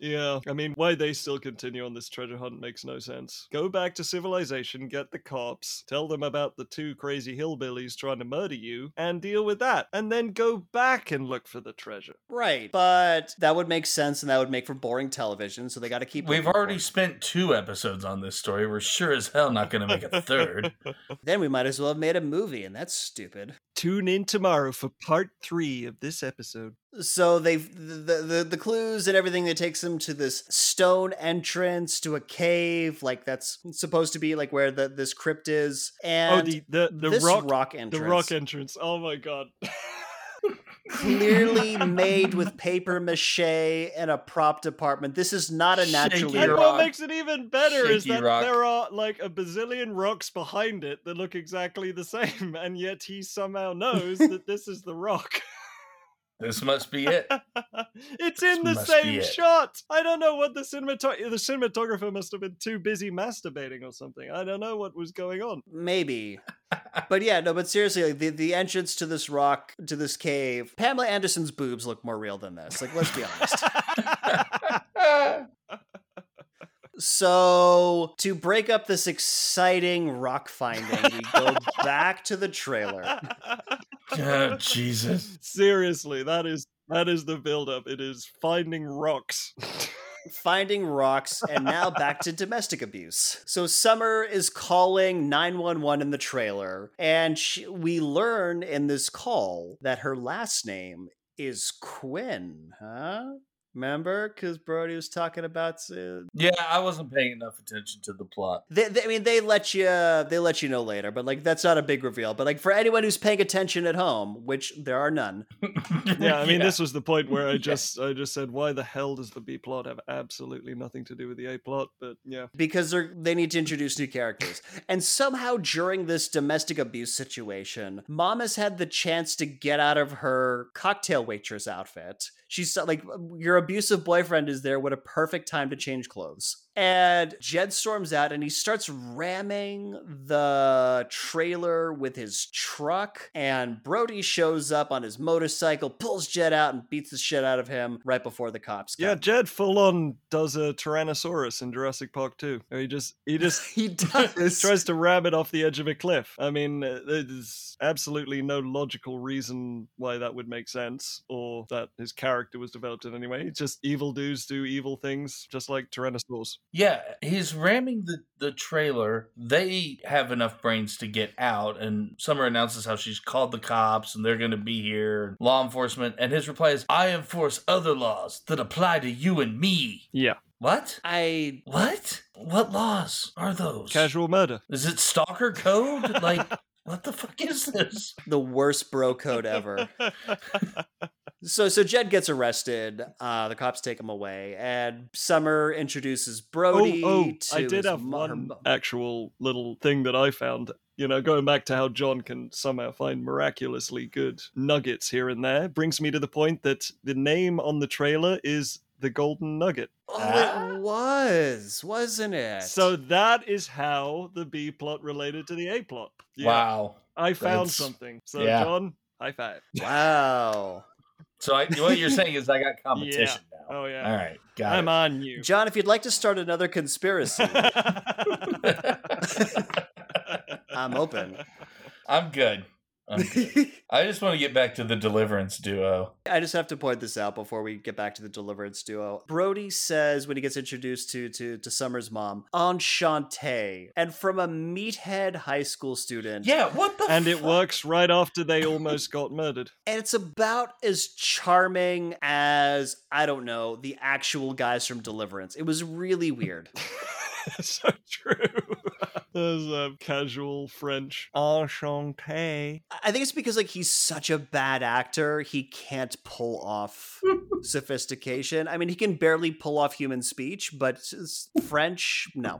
Yeah, I mean, why they still continue on this treasure hunt makes no sense. Go back to civilization, get the cops, tell them about the two crazy hillbillies trying to murder you, and deal with that. And then go back and look for the treasure. right but that would make sense and that would make for boring television so they got to keep We've already it. spent two episodes on this story. We're sure as hell not going to make a third. then we might as well have made a movie and that's stupid Tune in tomorrow for part three of this episode. so they've the, the the clues and everything that takes them to this stone entrance to a cave like that's supposed to be like where the this crypt is oh, and oh, the the, the this rock, rock entrance the rock entrance. Oh my god. clearly made with paper mache and a prop department this is not a naturally Shaky And rock. what makes it even better is that rock. there are like a bazillion rocks behind it that look exactly the same, and yet he somehow knows that this is the rock. This must be it. it's in the same shot. I don't know what the cinematog- the cinematographer must have been too busy masturbating or something. I don't know what was going on. maybe but yeah no but seriously like, the, the entrance to this rock to this cave pamela anderson's boobs look more real than this like let's be honest So, to break up this exciting rock finding, we go back to the trailer. Oh, Jesus. Seriously, that is that is the build-up. It is finding rocks. Finding rocks, and now back to domestic abuse. So, Summer is calling 911 in the trailer, and she, we learn in this call that her last name is Quinn, huh? Remember? Because Brody was talking about. Uh, Yeah, I wasn't paying enough attention to the plot. they, they, I mean, they let you they let you know later, but like that's not a big reveal. But like for anyone who's paying attention at home, which there are none, Yeah, I mean, this was the point where I just I just said, why the hell does the B plot have absolutely nothing to do with the A plot? But yeah, because they're they need to introduce new characters. And somehow during this domestic abuse situation, Mom has had the chance to get out of her cocktail waitress outfit. She's like, your abusive boyfriend is there. What a perfect time to change clothes. And Jed storms out and he starts ramming the trailer with his truck. And Brody shows up on his motorcycle, pulls Jed out, and beats the shit out of him right before the cops come. yeah, Jed full on does a Tyrannosaurus in Jurassic Park 2. He just he just he does. tries to ram it off the edge of a cliff. I mean, uh, there's absolutely no logical reason why that would make sense or that his character was developed in any way. It's just evil dudes do evil things, just like Tyrannosaurs. Yeah, he's ramming the, the trailer. They have enough brains to get out, and Summer announces how she's called the cops and they're going to be here, law enforcement. And his reply is, I enforce other laws that apply to you and me. Yeah, What? I What? What laws are those? casual murder. Is it stalker code? like, what the fuck is this? the worst bro code ever. So so Jed gets arrested. Uh, the cops take him away, and Summer introduces Brody. oh, oh, to I did his have mo- her one actual little thing that I found. You know, going back to how John can somehow find miraculously good nuggets here and there, brings me to the point that the name on the trailer is the Golden Nugget. Oh, Ah. it was, wasn't it? So that is how the B plot related to the A plot. Yeah, Wow. I found That's- something. So, yeah. John, high five. wow, So I, what you're saying is I got competition now. Oh, yeah. All right. Got I'm it. on you. John, if you'd like to start another conspiracy, I'm open. I'm good. I'm good. I just want to get back to the Deliverance duo. I just have to point this out before we get back to the Deliverance duo. Brody says when he gets introduced to to to Summer's mom, Enchante, and from a meathead high school student. Yeah, what the and it works right after they almost got murdered. And it's about as charming as, I don't know, the actual guys from Deliverance. It was really weird. so true. There's a casual French enchanté. I think it's because like he's such a bad actor, he can't pull off sophistication. I mean, he can barely pull off human speech, but French, no.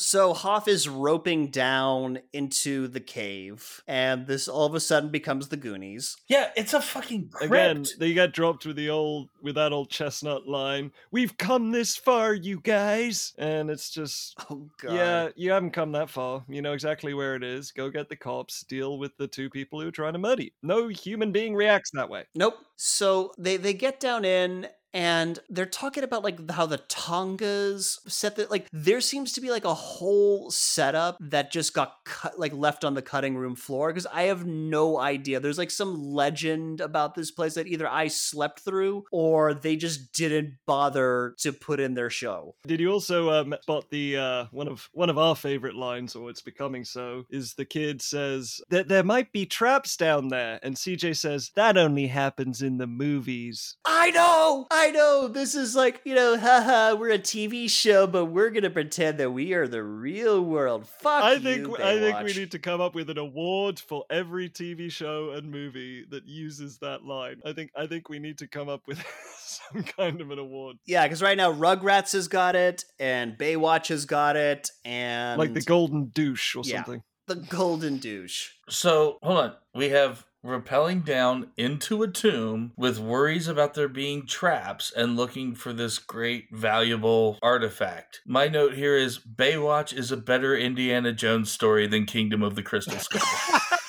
So Hoff is roping down into the cave, and this all of a sudden becomes the Goonies. Yeah, it's a fucking crypt. Again, they get dropped with the old with that old chestnut line. We've come this far, you guys, and it's just Oh god. yeah, you haven't come that far. You know exactly where it is. Go get the cops. Deal with the two people who are trying to murder you. No human being reacts that way. Nope. So they they get down in and they're talking about like how the Tongas set that like there seems to be like a whole setup that just got cut like left on the cutting room floor because I have no idea. There's like some legend about this place that either I slept through or they just didn't bother to put in their show. Did you also um, spot the uh, one of one of our favorite lines, or it's becoming so? Is the kid says that there might be traps down there, and CJ says that only happens in the movies. I know, I know. This is like, you know, haha, we're a TV show, but we're gonna pretend that we are the real world. Fuck I you, think I think we need to come up with an award for every TV show and movie that uses that line. I think I think we need to come up with some kind of an award, Yeah, because right now Rugrats has got it, and Baywatch has got it, and like the golden douche or Yeah. something. the Golden Douche. So hold on. We have rappelling down into a tomb with worries about there being traps and looking for this great valuable artifact. My note here is Baywatch is a better Indiana Jones story than Kingdom of the Crystal Skull.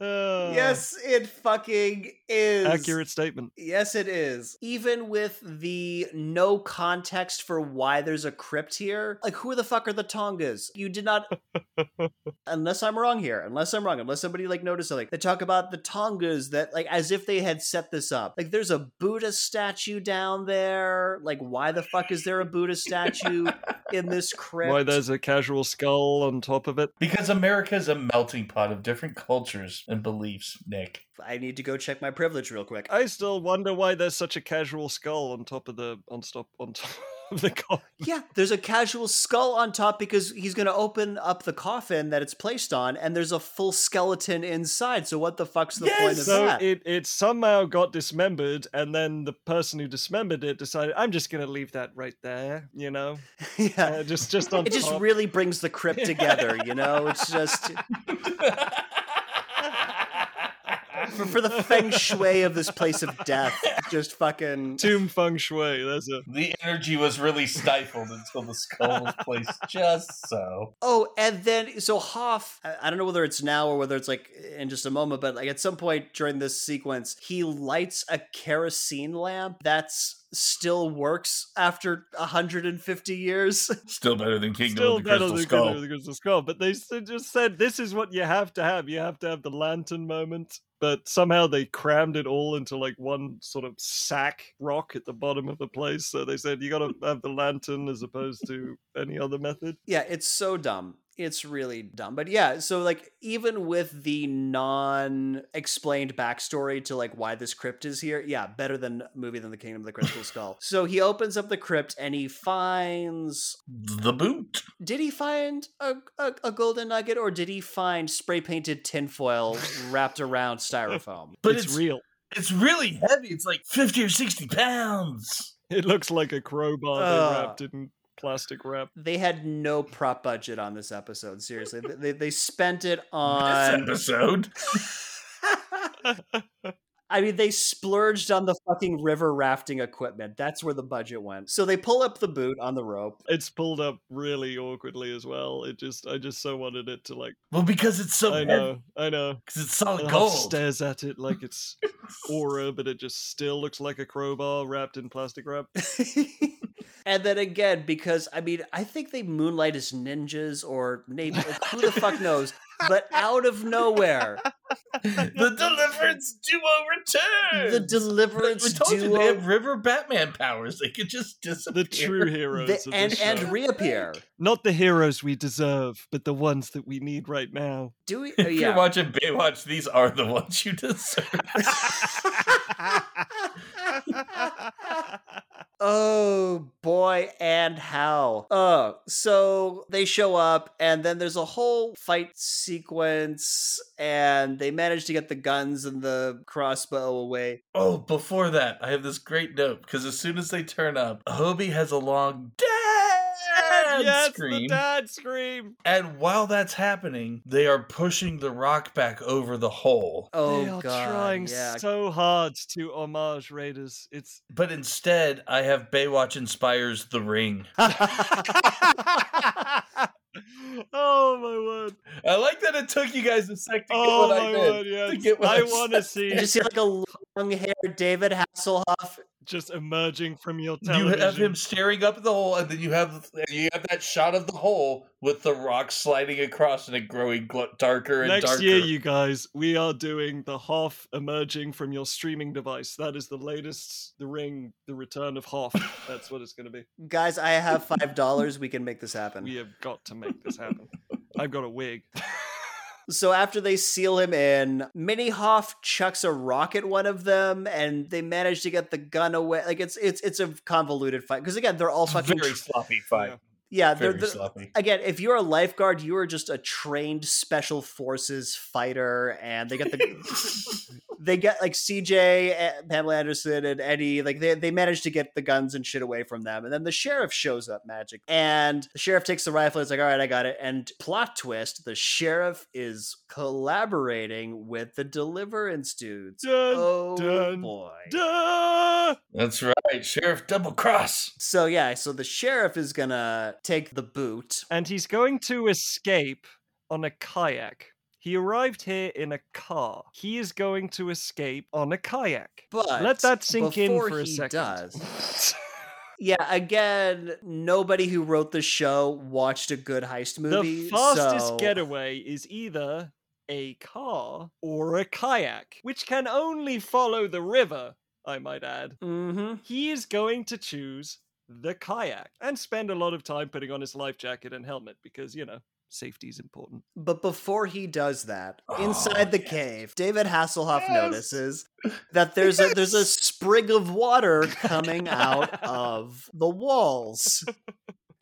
Uh, yes, it fucking is. accurate statement. Yes, it is. Even with the no context for why there's a crypt here, like who the fuck are the Tongas? You did not, unless I'm wrong here. Unless I'm wrong. Unless somebody like noticed something. They talk about the Tongas that like as if they had set this up. Like there's a Buddha statue down there. Like why the fuck is there a Buddha statue? in this crypt. Why there's a casual skull on top of it? Because America is a melting pot of different cultures and beliefs, Nick. I need to go check my privilege real quick. I still wonder why there's such a casual skull on top of the on stop on top of the coffin. Yeah, there's a casual skull on top because he's going to open up the coffin that it's placed on, and there's a full skeleton inside. So what the fuck's the point of Yes! So that? it, it somehow got dismembered, and then the person who dismembered it decided, I'm just gonna leave that right there, you know, yeah, uh, just just on it just really brings the crypt together. You know, it's just for, for the feng shui of this place of death. Just fucking. Tomb feng shui. There's a the energy was really stifled until the skull was placed just so. Oh, and then so Hoff, I I don't know whether it's now or whether it's like in just a moment, but like at some point during this sequence, he lights a kerosene lamp that's still works after 150 years. Still better than Kingdom still of the better Crystal than Skull. Kingdom of the Crystal Skull, but they just said this is what you have to have. You have to have the lantern moment. But somehow they crammed it all into like one sort of sack rock at the bottom of the place. So they said you got to have the lantern as opposed to any other method. Yeah, it's so dumb. It's really dumb. But yeah, so like even with the non-explained backstory to like why this crypt is here, yeah, better than movie than the Kingdom of the Crystal Skull. so he opens up the crypt and he finds The boot. did he find a, a, a golden nugget or did he find spray painted tinfoil wrapped around styrofoam? But it's, it's, real. it's really heavy. It's like 50 or 60 pounds. It looks like a crowbar they Ugh. wrapped in plastic wrap. They had no prop budget on this episode. Seriously, They- they, they spent it This on. episode. I mean, they splurged on the fucking river rafting equipment. That's where the budget went. So they pull up the boot on the rope. It's pulled up really awkwardly as well. It just, I just so wanted it to like. Well, because it's so I heavy. know, I know. Because it's solid And gold. Stares at it like it's aura, but it just still looks like a crowbar wrapped in plastic wrap. and then again, because I mean, I think they moonlight as ninjas or maybe like, who the fuck knows. But out of nowhere, the Deliverance duo returns. the Deliverance we told you duo they have River Batman powers. They could just disappear. The true heroes the, of and this and reappear. Not the heroes we deserve, but the ones that we need right now. Do we? If uh, you're watching Baywatch, these are the ones you deserve. Oh boy, and how? Oh, uh, so they show up, and then there's a whole fight sequence, and they manage to get the guns and the crossbow away. oh, before that, I have this great note because as soon as they turn up, Hobie has a long dad yes, scream. the dad scream. And while that's happening, they are pushing the rock back over the hole. Oh they are god, trying yeah. so hard to homage Raiders. It's But instead, I have Baywatch inspires the ring. oh my word! I like that it took you guys a sec to get Oh what I did. word! Yeah, to get what I I want to said. see you just see like a long-haired David Hasselhoff. Just emerging from your television. You have him staring up at the hole, and then you have you have that shot of the hole with the rock sliding across and it growing gl- darker and Next darker. year, you guys, we are doing the Hoff emerging from your streaming device. That is the latest, The Ring, The Return of Hoff. That's what it's going to be. Guys, I have five dollars. We can make this happen. We have got to make this happen. I've got a wig. So after they seal him in, Mini Hoff chucks a rock at one of them, and they manage to get the gun away. Like it's it's it's a convoluted fight because again, they're all fucking very sloppy fight. Yeah. They're, they're- sloppy. again, if you're a lifeguard, you are just a trained special forces fighter, and they get the they get like CJ, eh, Pamela Anderson, and Eddie. Like they they manage to get the guns and shit away from them, and then the sheriff shows up magic, and the sheriff takes the rifle. It's like, all right, I got it. And plot twist: the sheriff is collaborating with the Deliverance dudes. Dun, oh dun, boy. Duh! That's right, Sheriff Double Cross. So yeah, so the sheriff is gonna take the boot. And he's going to escape on a kayak. He arrived here in a car. He is going to escape on a kayak. But Let that sink in for a he second. Does, yeah, again, nobody who wrote the show watched a good heist movie. The fastest so- getaway is either a car or a kayak, which can only follow the river, I might add. Mhm. He is going to choose the kayak and spend a lot of time putting on his life jacket and helmet because, you know, safety is important. But before he does that, oh, inside the cave, David Hasselhoff Yes. notices that there's a there's a sprig of water coming out of the walls.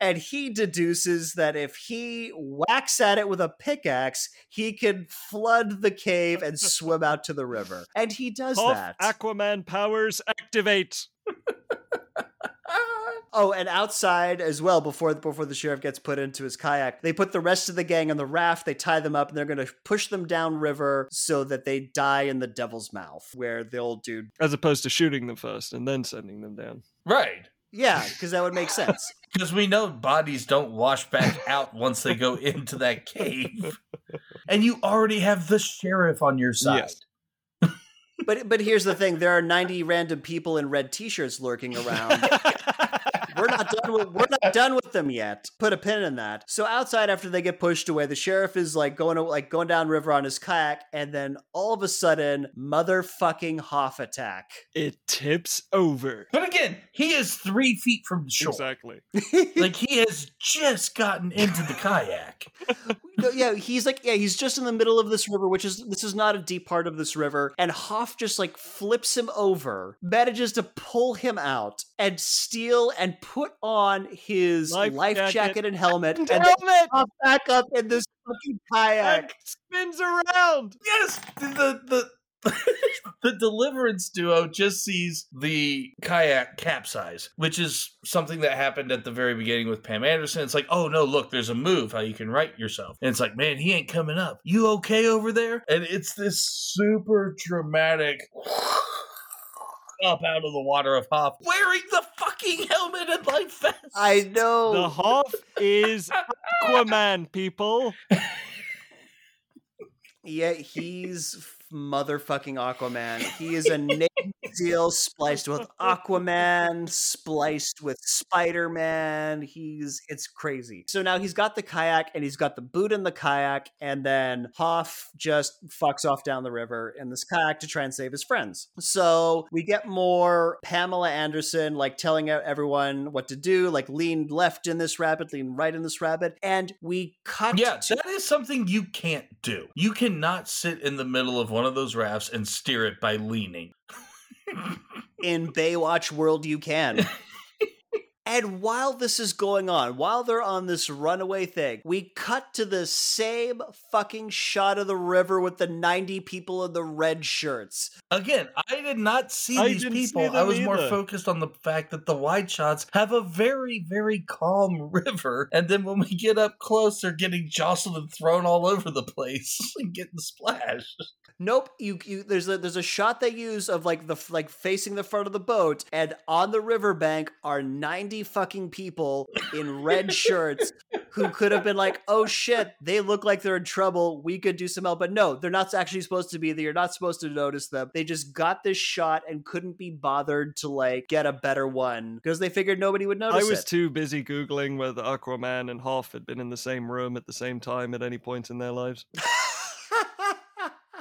And he deduces that if he whacks at it with a pickaxe, he can flood the cave and swim out to the river. And he does Hoff that. Aquaman powers activate. Oh, and outside as well, before before the sheriff gets put into his kayak, they put the rest of the gang on the raft. They tie them up, and they're going to push them down river so that they die in the Devil's Mouth, where the old dude. As opposed to shooting them first and then sending them down. Right. Yeah, because that would make sense. Because we know bodies don't wash back out once they go into that cave. And you already have the sheriff on your side. Yes. But but here's the thing: there are 90 random people in red T-shirts lurking around. we're not done with we're not done with them yet. Put a pin in that. So outside, after they get pushed away, the sheriff is like going to, like going down river on his kayak, and then all of a sudden, motherfucking Hoff attack. It tips over. But again, he is three feet from the shore. Exactly. Like he has just gotten into the kayak. No, yeah, he's like, yeah, he's just in the middle of this river, which is this is not a deep part of this river, and Hoff just like flips him over, manages to pull him out, and steal and put on his life, Life jacket, jacket and helmet, And and helmet back up in this fucking kayak. and spins around. Yes, the the the deliverance duo just sees the kayak capsize, which is something that happened at the very beginning with Pam Anderson. It's like, oh no, look, there's a move how you can right yourself. And it's like, man, he ain't coming up. You okay over there? And it's this super dramatic up out of the water of Hoff wearing the fucking helmet and life vest. I know. The Hoff is Aquaman, people. Yeah, he's motherfucking Aquaman. He is a Navy SEAL spliced with Aquaman, spliced with Spider Man. He's it's crazy. So now he's got the kayak and he's got the boot in the kayak, and then Hoff just fucks off down the river in this kayak to try and save his friends. So we get more Pamela Anderson like telling everyone what to do, like lean left in this rabbit, lean right in this rabbit, and we cut. Yeah, to- that is something you can't do. You cannot sit in the middle of one of those rafts and steer it by leaning. in Baywatch world you can. and while this is going on, while they're on this runaway thing, we cut to the same fucking shot of the river with the 90 people in the red shirts. Again, I did not see I these didn't see people. I them was more focused on the fact that the wide shots have a very, very calm river. And then when we get up close, they're getting jostled and thrown all over the place and getting splashed. Nope, you, you there's a there's a shot they use of like the like facing the front of the boat and on the riverbank are 90 fucking people in red shirts who could have been like, "Oh shit, they look like they're in trouble. We could do some help." But no, they're not actually supposed to be there. You're not supposed to notice them. They just got this shot and couldn't be bothered to like get a better one because they figured nobody would notice. I was it. too busy Googling whether Aquaman and Hoff had been in the same room at the same time at any point in their lives.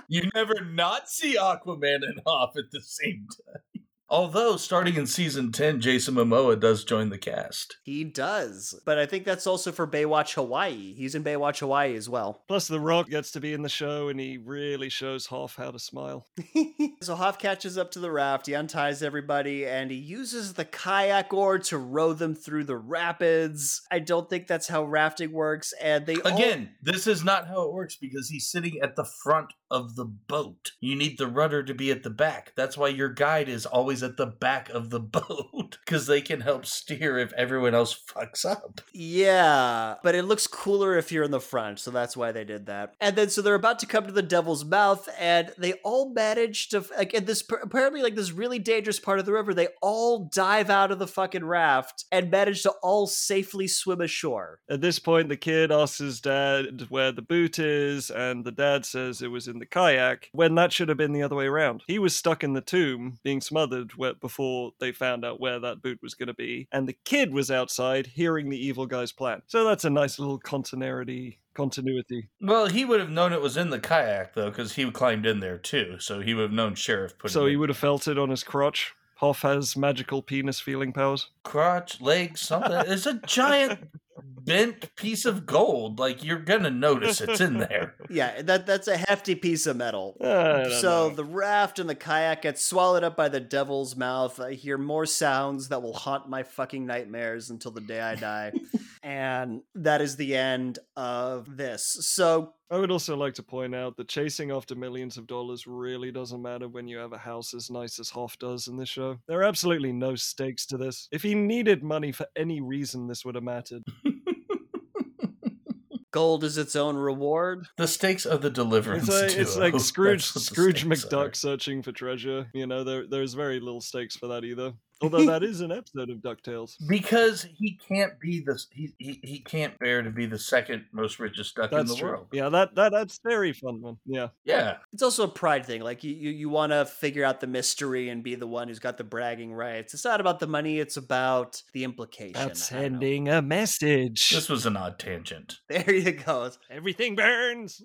You never not see Aquaman and Hoff at the same time. Although, starting in season 10, Jason Momoa does join the cast. he does, but I think that's also for Baywatch Hawaii. He's in Baywatch Hawaii as well. Plus, The Rock gets to be in the show and he really shows Hoff how to smile. so Hoff catches up to the raft, he unties everybody, and he uses the kayak oar to row them through the rapids. I don't think that's how rafting works, and they all- Again, this is not how it works because he's sitting at the front of the boat. You need the rudder to be at the back. That's why your guide is always at the back of the boat because they can help steer if everyone else fucks up. Yeah, but it looks cooler if you're in the front, so that's why they did that. And then so they're about to come to the devil's mouth, and they all manage to like in this apparently like this really dangerous part of the river. They all dive out of the fucking raft and manage to all safely swim ashore. At this point, the kid asks his dad where the boot is, and the dad says it was in the kayak, when that should have been the other way around. He was stuck in the tomb, being smothered where, before they found out where that boot was going to be, and the kid was outside hearing the evil guy's plan. So that's a nice little continuity. Continuity. Well, he would have known it was in the kayak though because he climbed in there too, so he would have known Sheriff put it. So he in. would have felt it on his crotch. Hoff has magical penis feeling powers. Crotch, legs, something. It's a giant bent piece of gold. Like you're gonna notice it's in there. Yeah, that that's a hefty piece of metal. I don't So know. the raft and the kayak get swallowed up by the devil's mouth. I hear more sounds that will haunt my fucking nightmares until the day I die. and that is the end of this. So I would also like to point out that chasing after millions of dollars really doesn't matter when you have a house as nice as Hoff does in this show. There are absolutely no stakes to this. If he needed money for any reason, this would have mattered. gold is its own reward. The stakes of the deliverance. It's like, it's like Scrooge the Scrooge stakes are. McDuck searching for treasure. You know, there there's very little stakes for that either. Although that is an episode of DuckTales. Because he can't be the he, he he can't bear to be the second most richest duck in the true. world. Yeah, that, that that's very fun one. Yeah. Yeah. It's also a pride thing. Like you, you, you want to figure out the mystery and be the one who's got the bragging rights. It's not about the money. It's about the implication. That's I don't know. sending a message. This was an odd tangent. There you go. Everything burns.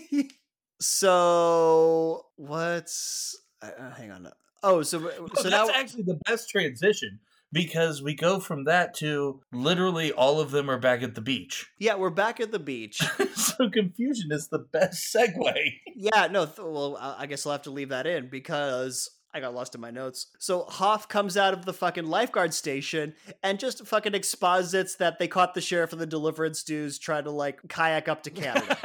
so what's? Uh, uh, hang on. Oh, so uh, so So now that's actually the best transition because we go from that to literally all of them are back at the beach. yeah, we're back at the beach. so confusion is the best segue. yeah, no. Th- well, I I guess I'll have to leave that in because. I got lost in my notes. So Hoff comes out of the fucking lifeguard station and just fucking exposits that they caught the sheriff of the deliverance dudes trying to like kayak up to Canada.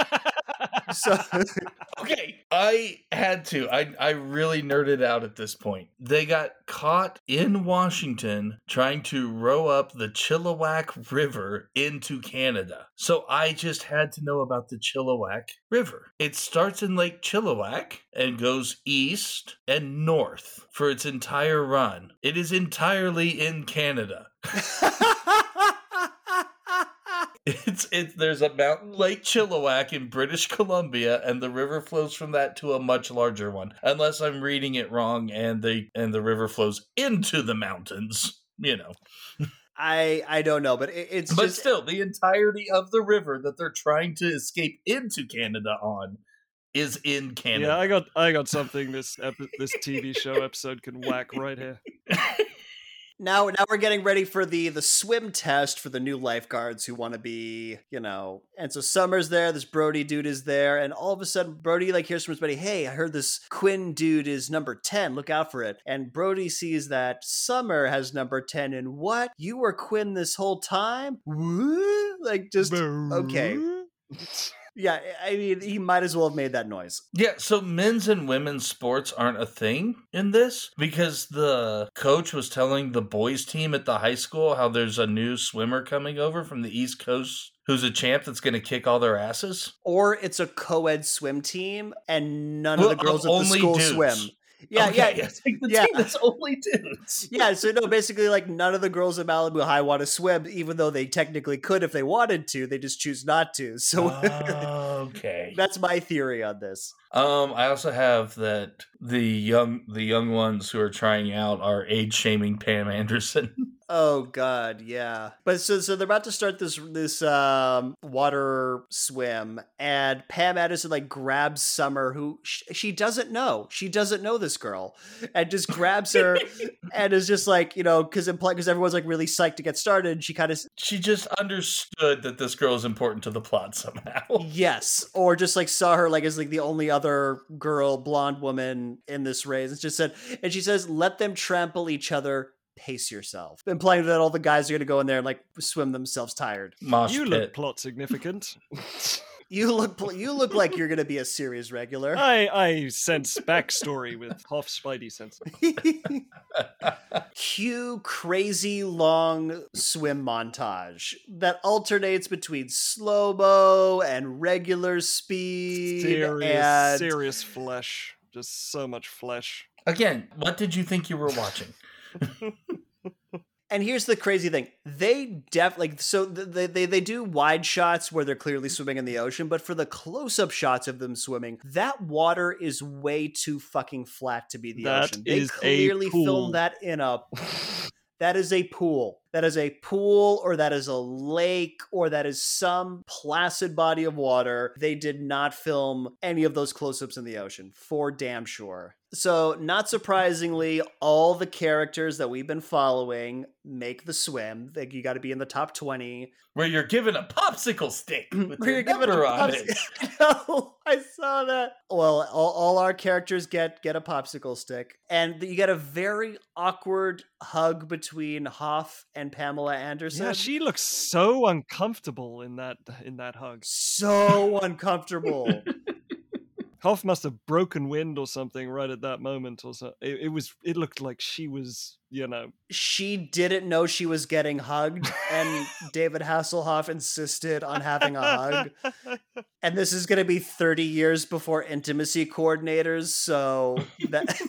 So Okay, I had to. I I really nerded out at this point. They got caught in Washington trying to row up the Chilliwack River into Canada. So I just had to know about the Chilliwack River. It starts in Lake Chilliwack and goes east and north for its entire run. It is entirely in Canada. It's it's there's a mountain mm. lake Chilliwack in British Columbia, and the river flows from that to a much larger one. Unless I'm reading it wrong, and the and the river flows into the mountains. You know, I I don't know, but it, it's but just still, the entirety of the river that they're trying to escape into Canada on is in Canada. Yeah, I got I got something this epi- this TV show episode can whack right here. now now we're getting ready for the the swim test for the new lifeguards who want to be you know and so summer's there this brody dude is there and all of a sudden brody like hears from his buddy hey i heard this quinn dude is number 10 look out for it. And brody sees that summer has number 10 and what? You were quinn this whole time? Like just okay yeah i mean he might as well have made that noise Yeah, so men's and women's sports aren't a thing in this because the coach was telling the boys team at the high school how there's a new swimmer coming over from the East Coast who's a champ that's going to kick all their asses. or it's a co-ed swim team and none of the girls at the school dudes. swim yeah Okay, yeah it's like the yeah. team that's only dudes. yeah, so no, basically, like none of the girls in Malibu High want to swim, even though they technically could if they wanted to. They just choose not to. So okay. that's my theory on this. Um, I also have that the young the young ones who are trying out are age shaming Pam Anderson. Oh God, yeah. But so so they're about to start this this um water swim, and Pam Anderson like grabs Summer, who sh- she doesn't know. She doesn't know this girl, and just grabs her, and is just like you know because because everyone's like really psyched to get started. She kind of she just understood that this girl is important to the plot somehow. Yes, or just like saw her like as like the only other girl, blonde woman in this race. and just said, and she says, "Let them trample each other. Pace yourself," implying that all the guys are gonna go in there and like swim themselves tired. Mosh You pit. look plot significant. You look, pl- you look like you're gonna be a series regular. I I sense backstory with Hoff Spidey sense. Cue crazy long swim montage that alternates between slow mo and regular speed Serious and serious flesh. Just so much flesh. Again, what did you think you were watching? And here's the crazy thing: they def like so they, they they do wide shots where they're clearly swimming in the ocean, but for the close up shots of them swimming, that water is way too fucking flat to be the That ocean. They clearly filmed that in a. That is a pool. That is a pool, or that is a lake, or that is some placid body of water. They did not film any of those close ups in the ocean, for damn sure. So, not surprisingly, all the characters that we've been following make the swim. Like you got to be in the top twenty. Where you're given a popsicle stick with Where your you're given a number on it. pops- no, I saw that. Well, all, all our characters get get a popsicle stick, and you get a very awkward hug between Hoff and Pamela Anderson. Yeah, she looks so uncomfortable in that in that hug. so uncomfortable. Hoff must have broken wind or something right at that moment, or so. It, it was. It looked like she was, you know. she didn't know she was getting hugged, and David Hasselhoff insisted on having a hug. And this is going to be 30 years before intimacy coordinators, so that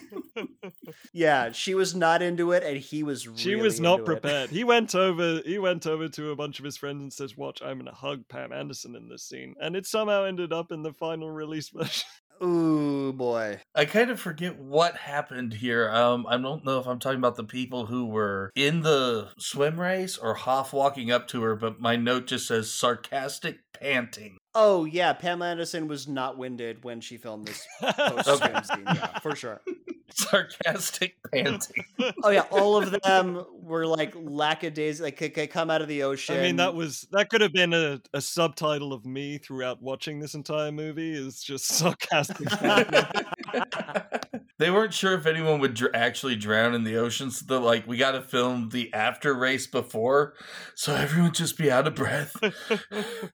yeah, she was not into it, and he was. She was not prepared. He went over. He went over to a bunch of his friends and says, "Watch, I'm gonna hug Pam Anderson in this scene," and it somehow ended up in the final release version. Ooh boy. I kind of forget what happened here. Um, I don't know if I'm talking about the people who were in the swim race or Hoff walking up to her, but my note just says sarcastic panting. Oh yeah, Pamela Anderson was not winded when she filmed this post swim Okay. scene. Yeah, for sure. Sarcastic panting. Oh yeah, all of them were like lackadaisical. Like they- they come out of the ocean. I mean, that was that could have been a, a subtitle of me throughout watching this entire movie. Is just sarcastic. they weren't sure if anyone would dr- actually drown in the ocean, so they're like, "We got to film the after race before, so everyone just be out of breath."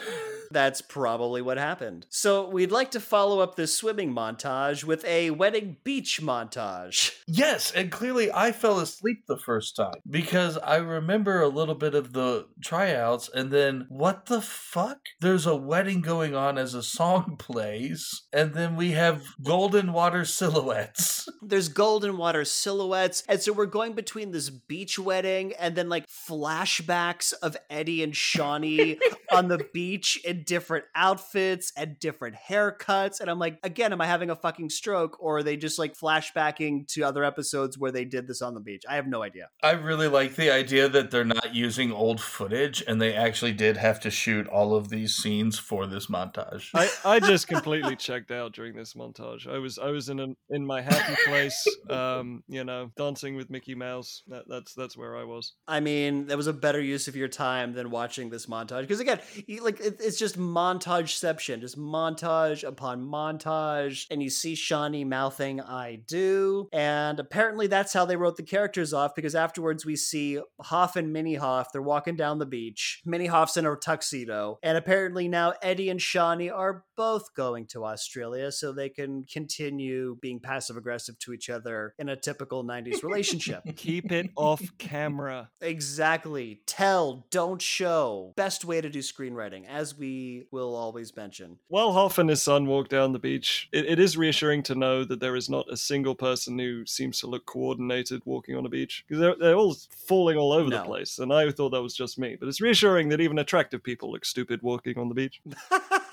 That's probably what happened. So we'd like to follow up this swimming montage with a wedding beach montage. Yes, and clearly I fell asleep the first time because I remember a little bit of the tryouts and then what the fuck? There's a wedding going on as a song plays and then we have golden water silhouettes. There's golden water silhouettes, and so we're going between this beach wedding and then like flashbacks of Eddie and Shauni on the beach in different outfits and different haircuts. And I'm like, again, am I having a fucking stroke or are they just like flashbacking to other episodes where they did this on the beach? I have no idea. I really like the idea that they're not using old footage and they actually did have to shoot all of these scenes for this montage. I, I just completely checked out during this montage. I was I was in an, in my happy place, um, you know, dancing with Mickey Mouse. That, that's that's where I was. I mean, that was a better use of your time than watching this montage. Because again, like it, it's just montageception, just montage upon montage, and you see Shauni mouthing "I do," and apparently that's how they wrote the characters off. Because afterwards, we see Hoff and Mini Hoff. They're walking down the beach. Mini Hoff's in a tuxedo, and apparently now Eddie and Shauni are both going to Australia so they can continue being passive aggressive to each other in a typical '90s relationship. Keep it off camera. Exactly. Tell, don't show. Best way to do screenwriting, as we will always mention. While Hoff and his son walk down the beach, it, it is reassuring to know that there is not a single person who seems to look coordinated walking on a beach because they're, they're all falling all over the place. And I thought that was just me, but it's reassuring that even attractive people look stupid walking on the beach.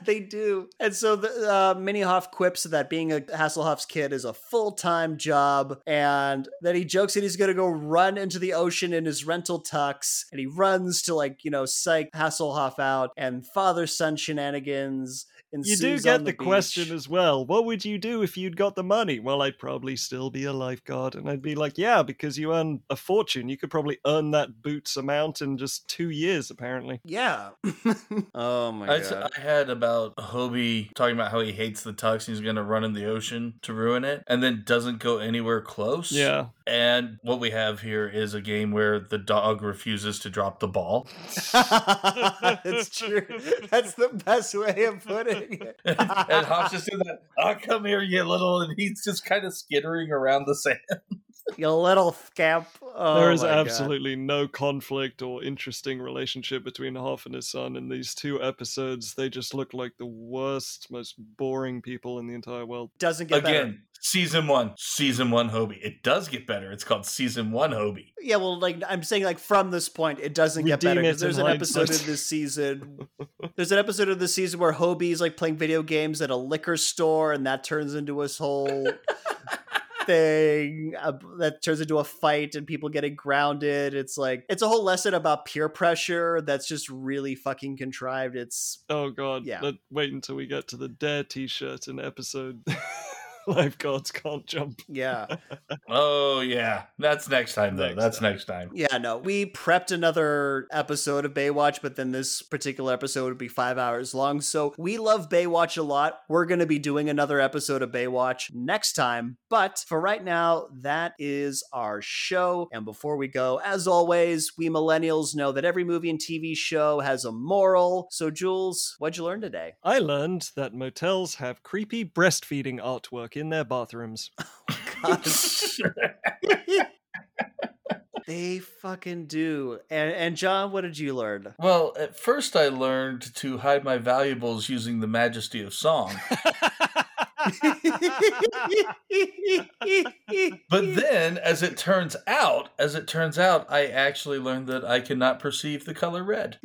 they do. And so the uh, Mini Hoff quips that being a Hasselhoff's kid is a full time job, and then he jokes that he's going to go run into the ocean in his rental tux, and he runs to like you know psych Hasselhoff out, and father son shenanigans. You do get the, beach. question as well. What would you do if you'd got the money? Well, I'd probably still be a lifeguard. And I'd be like, yeah, because you earn a fortune. You could probably earn that boots amount in just two years, apparently. Yeah. oh my I, god. I had about Hobie talking about how he hates the tux and he's going to run in the ocean to ruin it and then doesn't go anywhere close. Yeah. And what we have here is a game where the dog refuses to drop the ball. That's true. That's the best way of putting it. And Hoff's just doing that, oh, come here, you little, and he's just kind of skittering around the sand. You little scamp. Oh there is my God. absolutely no conflict or interesting relationship between Hoff and his son in these two episodes. They just look like the worst, most boring people in the entire world. doesn't get better. Again, season one, season one Hobie. It does get better. It's called season one Hobie. Yeah, well, like I'm saying, like from this point, it doesn't get better because there's in an episode hindsight. in this season. There's an episode of this season where Hobie's like playing video games at a liquor store, and that turns into his whole thing. Uh, that turns into a fight, and people getting grounded. It's like it's a whole lesson about peer pressure that's just really fucking contrived. It's Oh god. Yeah. Let, wait until we get to the Dare t-shirt in episode lifeguards can't jump. Yeah. Oh yeah, that's next time though. Next that's time. next time. Yeah, no. We prepped another episode of Baywatch, but then this particular episode would be five hours long. So we love Baywatch a lot. We're going to be doing another episode of Baywatch next time. But for right now, that is our show. And before we go, as always, we millennials know that every movie and TV show has a moral. So, Jules, what'd you learn today? I learned that motels have creepy breastfeeding artwork in their bathrooms. Oh, they fucking do. And, and John, what did you learn? well, at first I learned to hide my valuables using the majesty of song. But then, as it turns out, as it turns out, I actually learned that I cannot perceive the color red.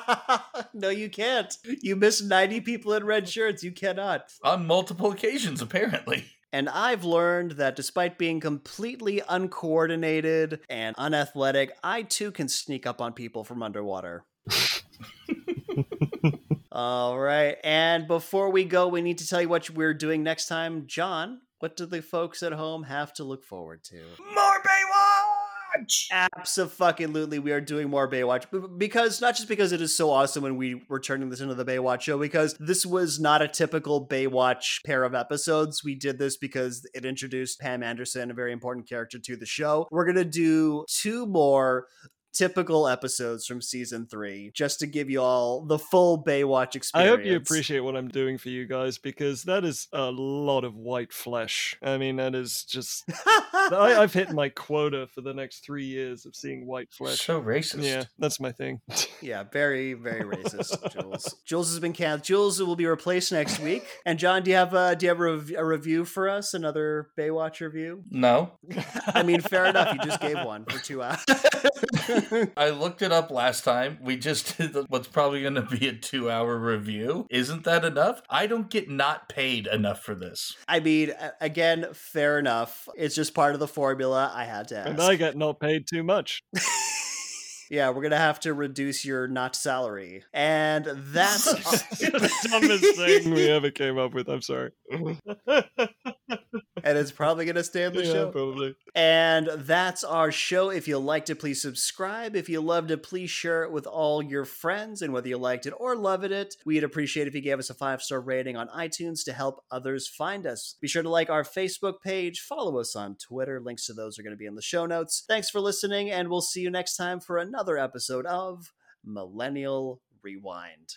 no, you can't. You missed 90 people in red shirts. You cannot. On multiple occasions, apparently. And I've learned that despite being completely uncoordinated and unathletic, I too can sneak up on people from underwater. All right. And before we go, we need to tell you what we're doing next time. John, what do the folks at home have to look forward to? More Baywatch! Absolutely, we are doing more Baywatch because not just because it is so awesome when we were turning this into the Baywatch show, because this was not a typical Baywatch pair of episodes. We did this because it introduced Pam Anderson, a very important character to the show. We're gonna do two more typical episodes from season three just to give you all the full Baywatch experience. I hope you appreciate what I'm doing for you guys because that is a lot of white flesh. I mean, that is just. I, I've hit my quota for the next three years of seeing white flesh. So racist. Yeah, that's my thing. Yeah, very, very racist, Jules. Jules has been canceled. Jules will be replaced next week. And John, do you have a do you have a, rev- a review for us? Another Baywatch review? No. I mean, fair enough. You just gave one for two hours. I looked it up last time. We just did the- what's probably going to be a two hour review. Isn't that enough? I don't get not paid enough for this. I mean, again, fair enough. It's just part of the formula. I had to and I ask. get not paid too much. Yeah, we're gonna have to reduce your not salary, and that's the dumbest thing we ever came up with. I'm sorry. And it's probably gonna stay on the yeah, show. probably. And that's our show. If you liked it, please subscribe. If you loved it, please share it with all your friends. And whether you liked it or loved it, we'd appreciate if you gave us a five star rating on iTunes to help others find us. Be sure to like our Facebook page, follow us on Twitter. Links to those are going to be in the show notes. Thanks for listening, and we'll see you next time for another episode of Millennial Rewind.